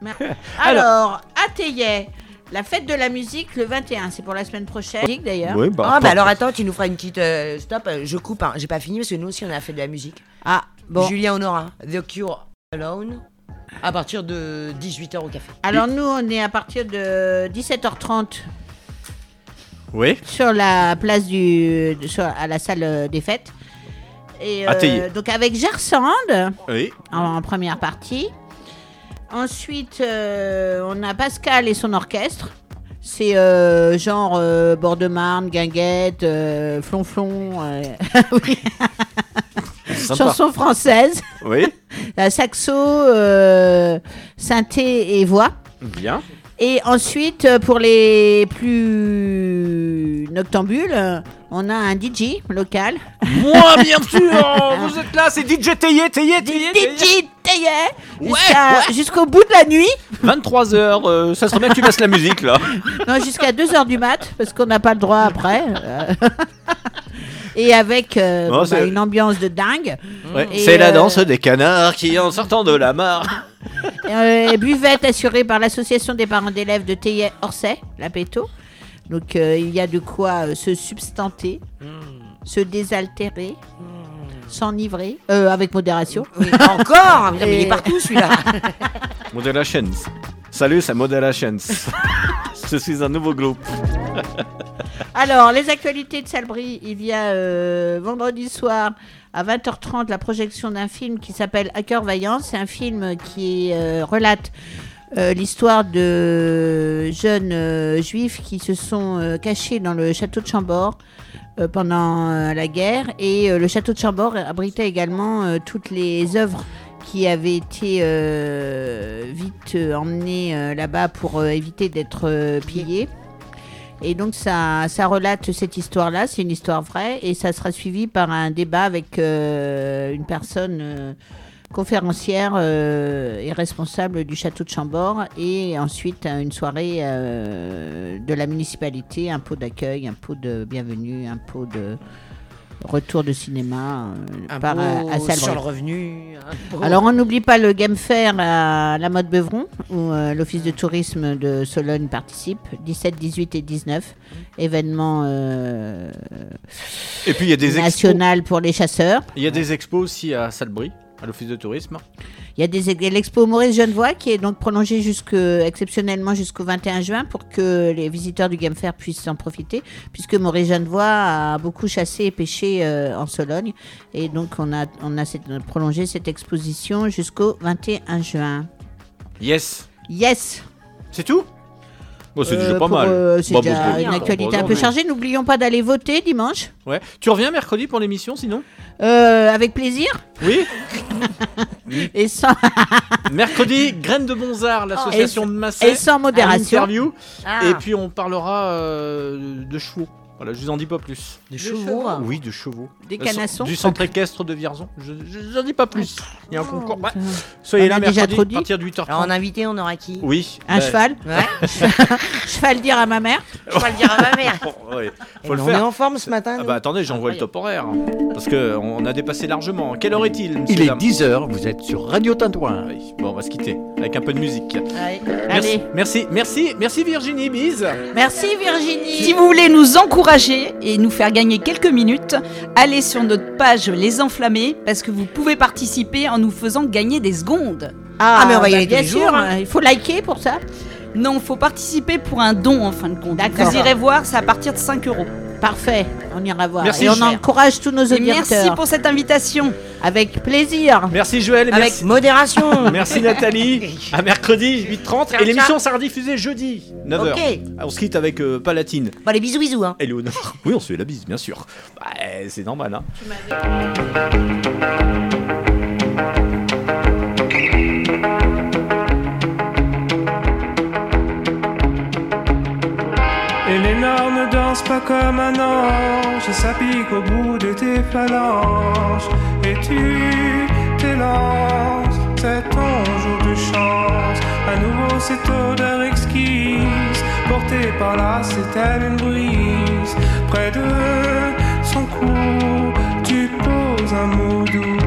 matin. Alors, à Thaillet, la fête de la musique le 21, c'est pour la semaine prochaine. D'ailleurs. Oui, bah, ah bah alors attends, tu nous feras une petite euh, stop. euh, je coupe, hein. j'ai pas fini parce que nous aussi on a fait de la musique. Ah, bon. Julien Honora, The Cure Alone, à partir de 18h au café. Alors nous, on est à partir de 17h30 Oui. sur la place du, sur- à la salle euh, des fêtes. Et donc avec Gersand Oui. en, en première partie. Ensuite, euh, on a Pascal et son orchestre. C'est euh, genre euh, Bord-de-Marne, Guinguette, euh, Flonflon, [LAUGHS] oui. Chanson française, Oui. [LAUGHS] Saxo, synthé et voix. Bien. Et ensuite, euh, pour les plus noctambules, euh, on a un DJ local. Moi, bien sûr [LAUGHS] Vous êtes là, c'est DJ Tayé, Tayé, Tayé. DJ Tayé Ouais, jusqu'à- ouais. Jusqu'au bout de la nuit. 23h, euh, ça serait bien que tu passes la musique là. Non, jusqu'à 2h du mat, parce qu'on n'a pas le droit après. [LAUGHS] Et avec euh, Non, bon, c'est- bah, une ambiance de dingue. Ouais, Et, c'est la euh, danse des canards qui, en sortant de la mare. [LAUGHS] Euh, buvette assurée par l'association des parents d'élèves de Théier Orsay, la Péto. Donc euh, il y a de quoi euh, se substanter, se désaltérer, s'enivrer, euh, avec modération. Encore mais Il Et- est partout celui-là. Modelations. Salut, c'est Modelations. [LAUGHS] Je suis un nouveau groupe. [LAUGHS] Alors, les actualités de Salbris, il y a euh, vendredi soir à 20h30 la projection d'un film qui s'appelle Hacker Vaillant. C'est un film qui euh, relate euh, l'histoire de jeunes juifs qui se sont cachés dans le château de Chambord pendant la guerre. Et le château de Chambord abritait également toutes les œuvres qui avaient été euh, vite euh, emmenées euh, là-bas pour éviter d'être pillées. Et donc ça, ça relate cette histoire-là, c'est une histoire vraie, et ça sera suivi par un débat avec une personne conférencière et responsable du château de Chambord, et ensuite une soirée de la municipalité, un pot d'accueil, un pot de bienvenue, un pot de retour de cinéma euh, Un par, pot à, à Salbris. sur le revenu. un pot- Alors on n'oublie pas le Game Fair à la mode Beuvron, où euh, l'Office de tourisme de Sologne participe, 17, 18 et 19, événement euh, Et puis il y a des expos. national pour les chasseurs. Il y a des expos aussi à Salbris. À l'office de tourisme. Il y a des, l'expo Maurice Genevois qui est donc prolongée jusque, exceptionnellement jusqu'au 21 juin pour que les visiteurs du Game Fair puissent en profiter, puisque Maurice Genevois a beaucoup chassé et pêché euh, en Sologne. Et donc, on a, on a cette- prolongé cette exposition jusqu'au 21 juin. Yes. Yes C'est tout? Bon, c'est déjà Euh, pas pour, mal. euh, c'est Bah, déjà bon, une bon, actualité bon, un peu chargée. N'oublions pas d'aller voter dimanche. Ouais. Tu reviens mercredi pour l'émission sinon Euh, avec plaisir. Oui. [LAUGHS] Et sans... [LAUGHS] Mercredi, Graines de Bonzard, l'association de Massé. et sans modération. à l'interview. Ah. Et puis on parlera euh, de chevaux. Voilà, je vous en dis pas plus. Des chevaux Oui, de chevaux. Des canassons Du centre équestre de Vierzon. Je je- j'en dis pas plus. Il y a un concours. Ouais. putain. Soyez On là a déjà mercredi trop à partir de 8h30. Alors, en invité, on aura qui? Oui. Un bah, cheval Ouais. Cheval [LAUGHS] dire à ma mère. Je vais le dire à ma mère. [LAUGHS] Bon, ouais, Eh faut le ben, on faire. est en forme ce matin. Ah bah attendez, j'envoie le top horaire. hein. Parce que on a dépassé largement. Quelle heure est-il Il est dame? 10h, vous êtes sur Radio Tintouin. Oui. Bon, on va se quitter avec un peu de musique. Allez. Merci, Allez. merci, merci, merci Virginie, bise. Merci Virginie. Si vous voulez nous encourager et nous faire gagner quelques minutes, allez sur notre page Les Enflammés parce que vous pouvez participer en nous faisant gagner des secondes. Ah, mais on va y bah, aller bien sûr. hein. hein. Il faut liker pour ça. Non, il faut participer pour un don en fin de compte. Vous irez voir, c'est à partir de 5 euros. Parfait. On ira voir. Merci, Et on cher. encourage tous nos Et auditeurs. merci pour cette invitation. Avec plaisir. Merci Joël. Avec merci. modération. [LAUGHS] Merci Nathalie. [LAUGHS] À mercredi 8h30 et l'émission sera rediffusée jeudi 9h. Ok. On se quitte avec euh, Palatine. Bon, les bisous, bisous. Hein. Éléonore. Oui, on se fait la bise, bien sûr. Bah, c'est normal. Hein. Danse pas comme un ange, ça pique au bout de tes phalanges. Et tu t'élances, c'est ton jour de chance. À nouveau cette odeur exquise, portée par là, c'est elle une brise. Près de son cou, tu poses un mot doux.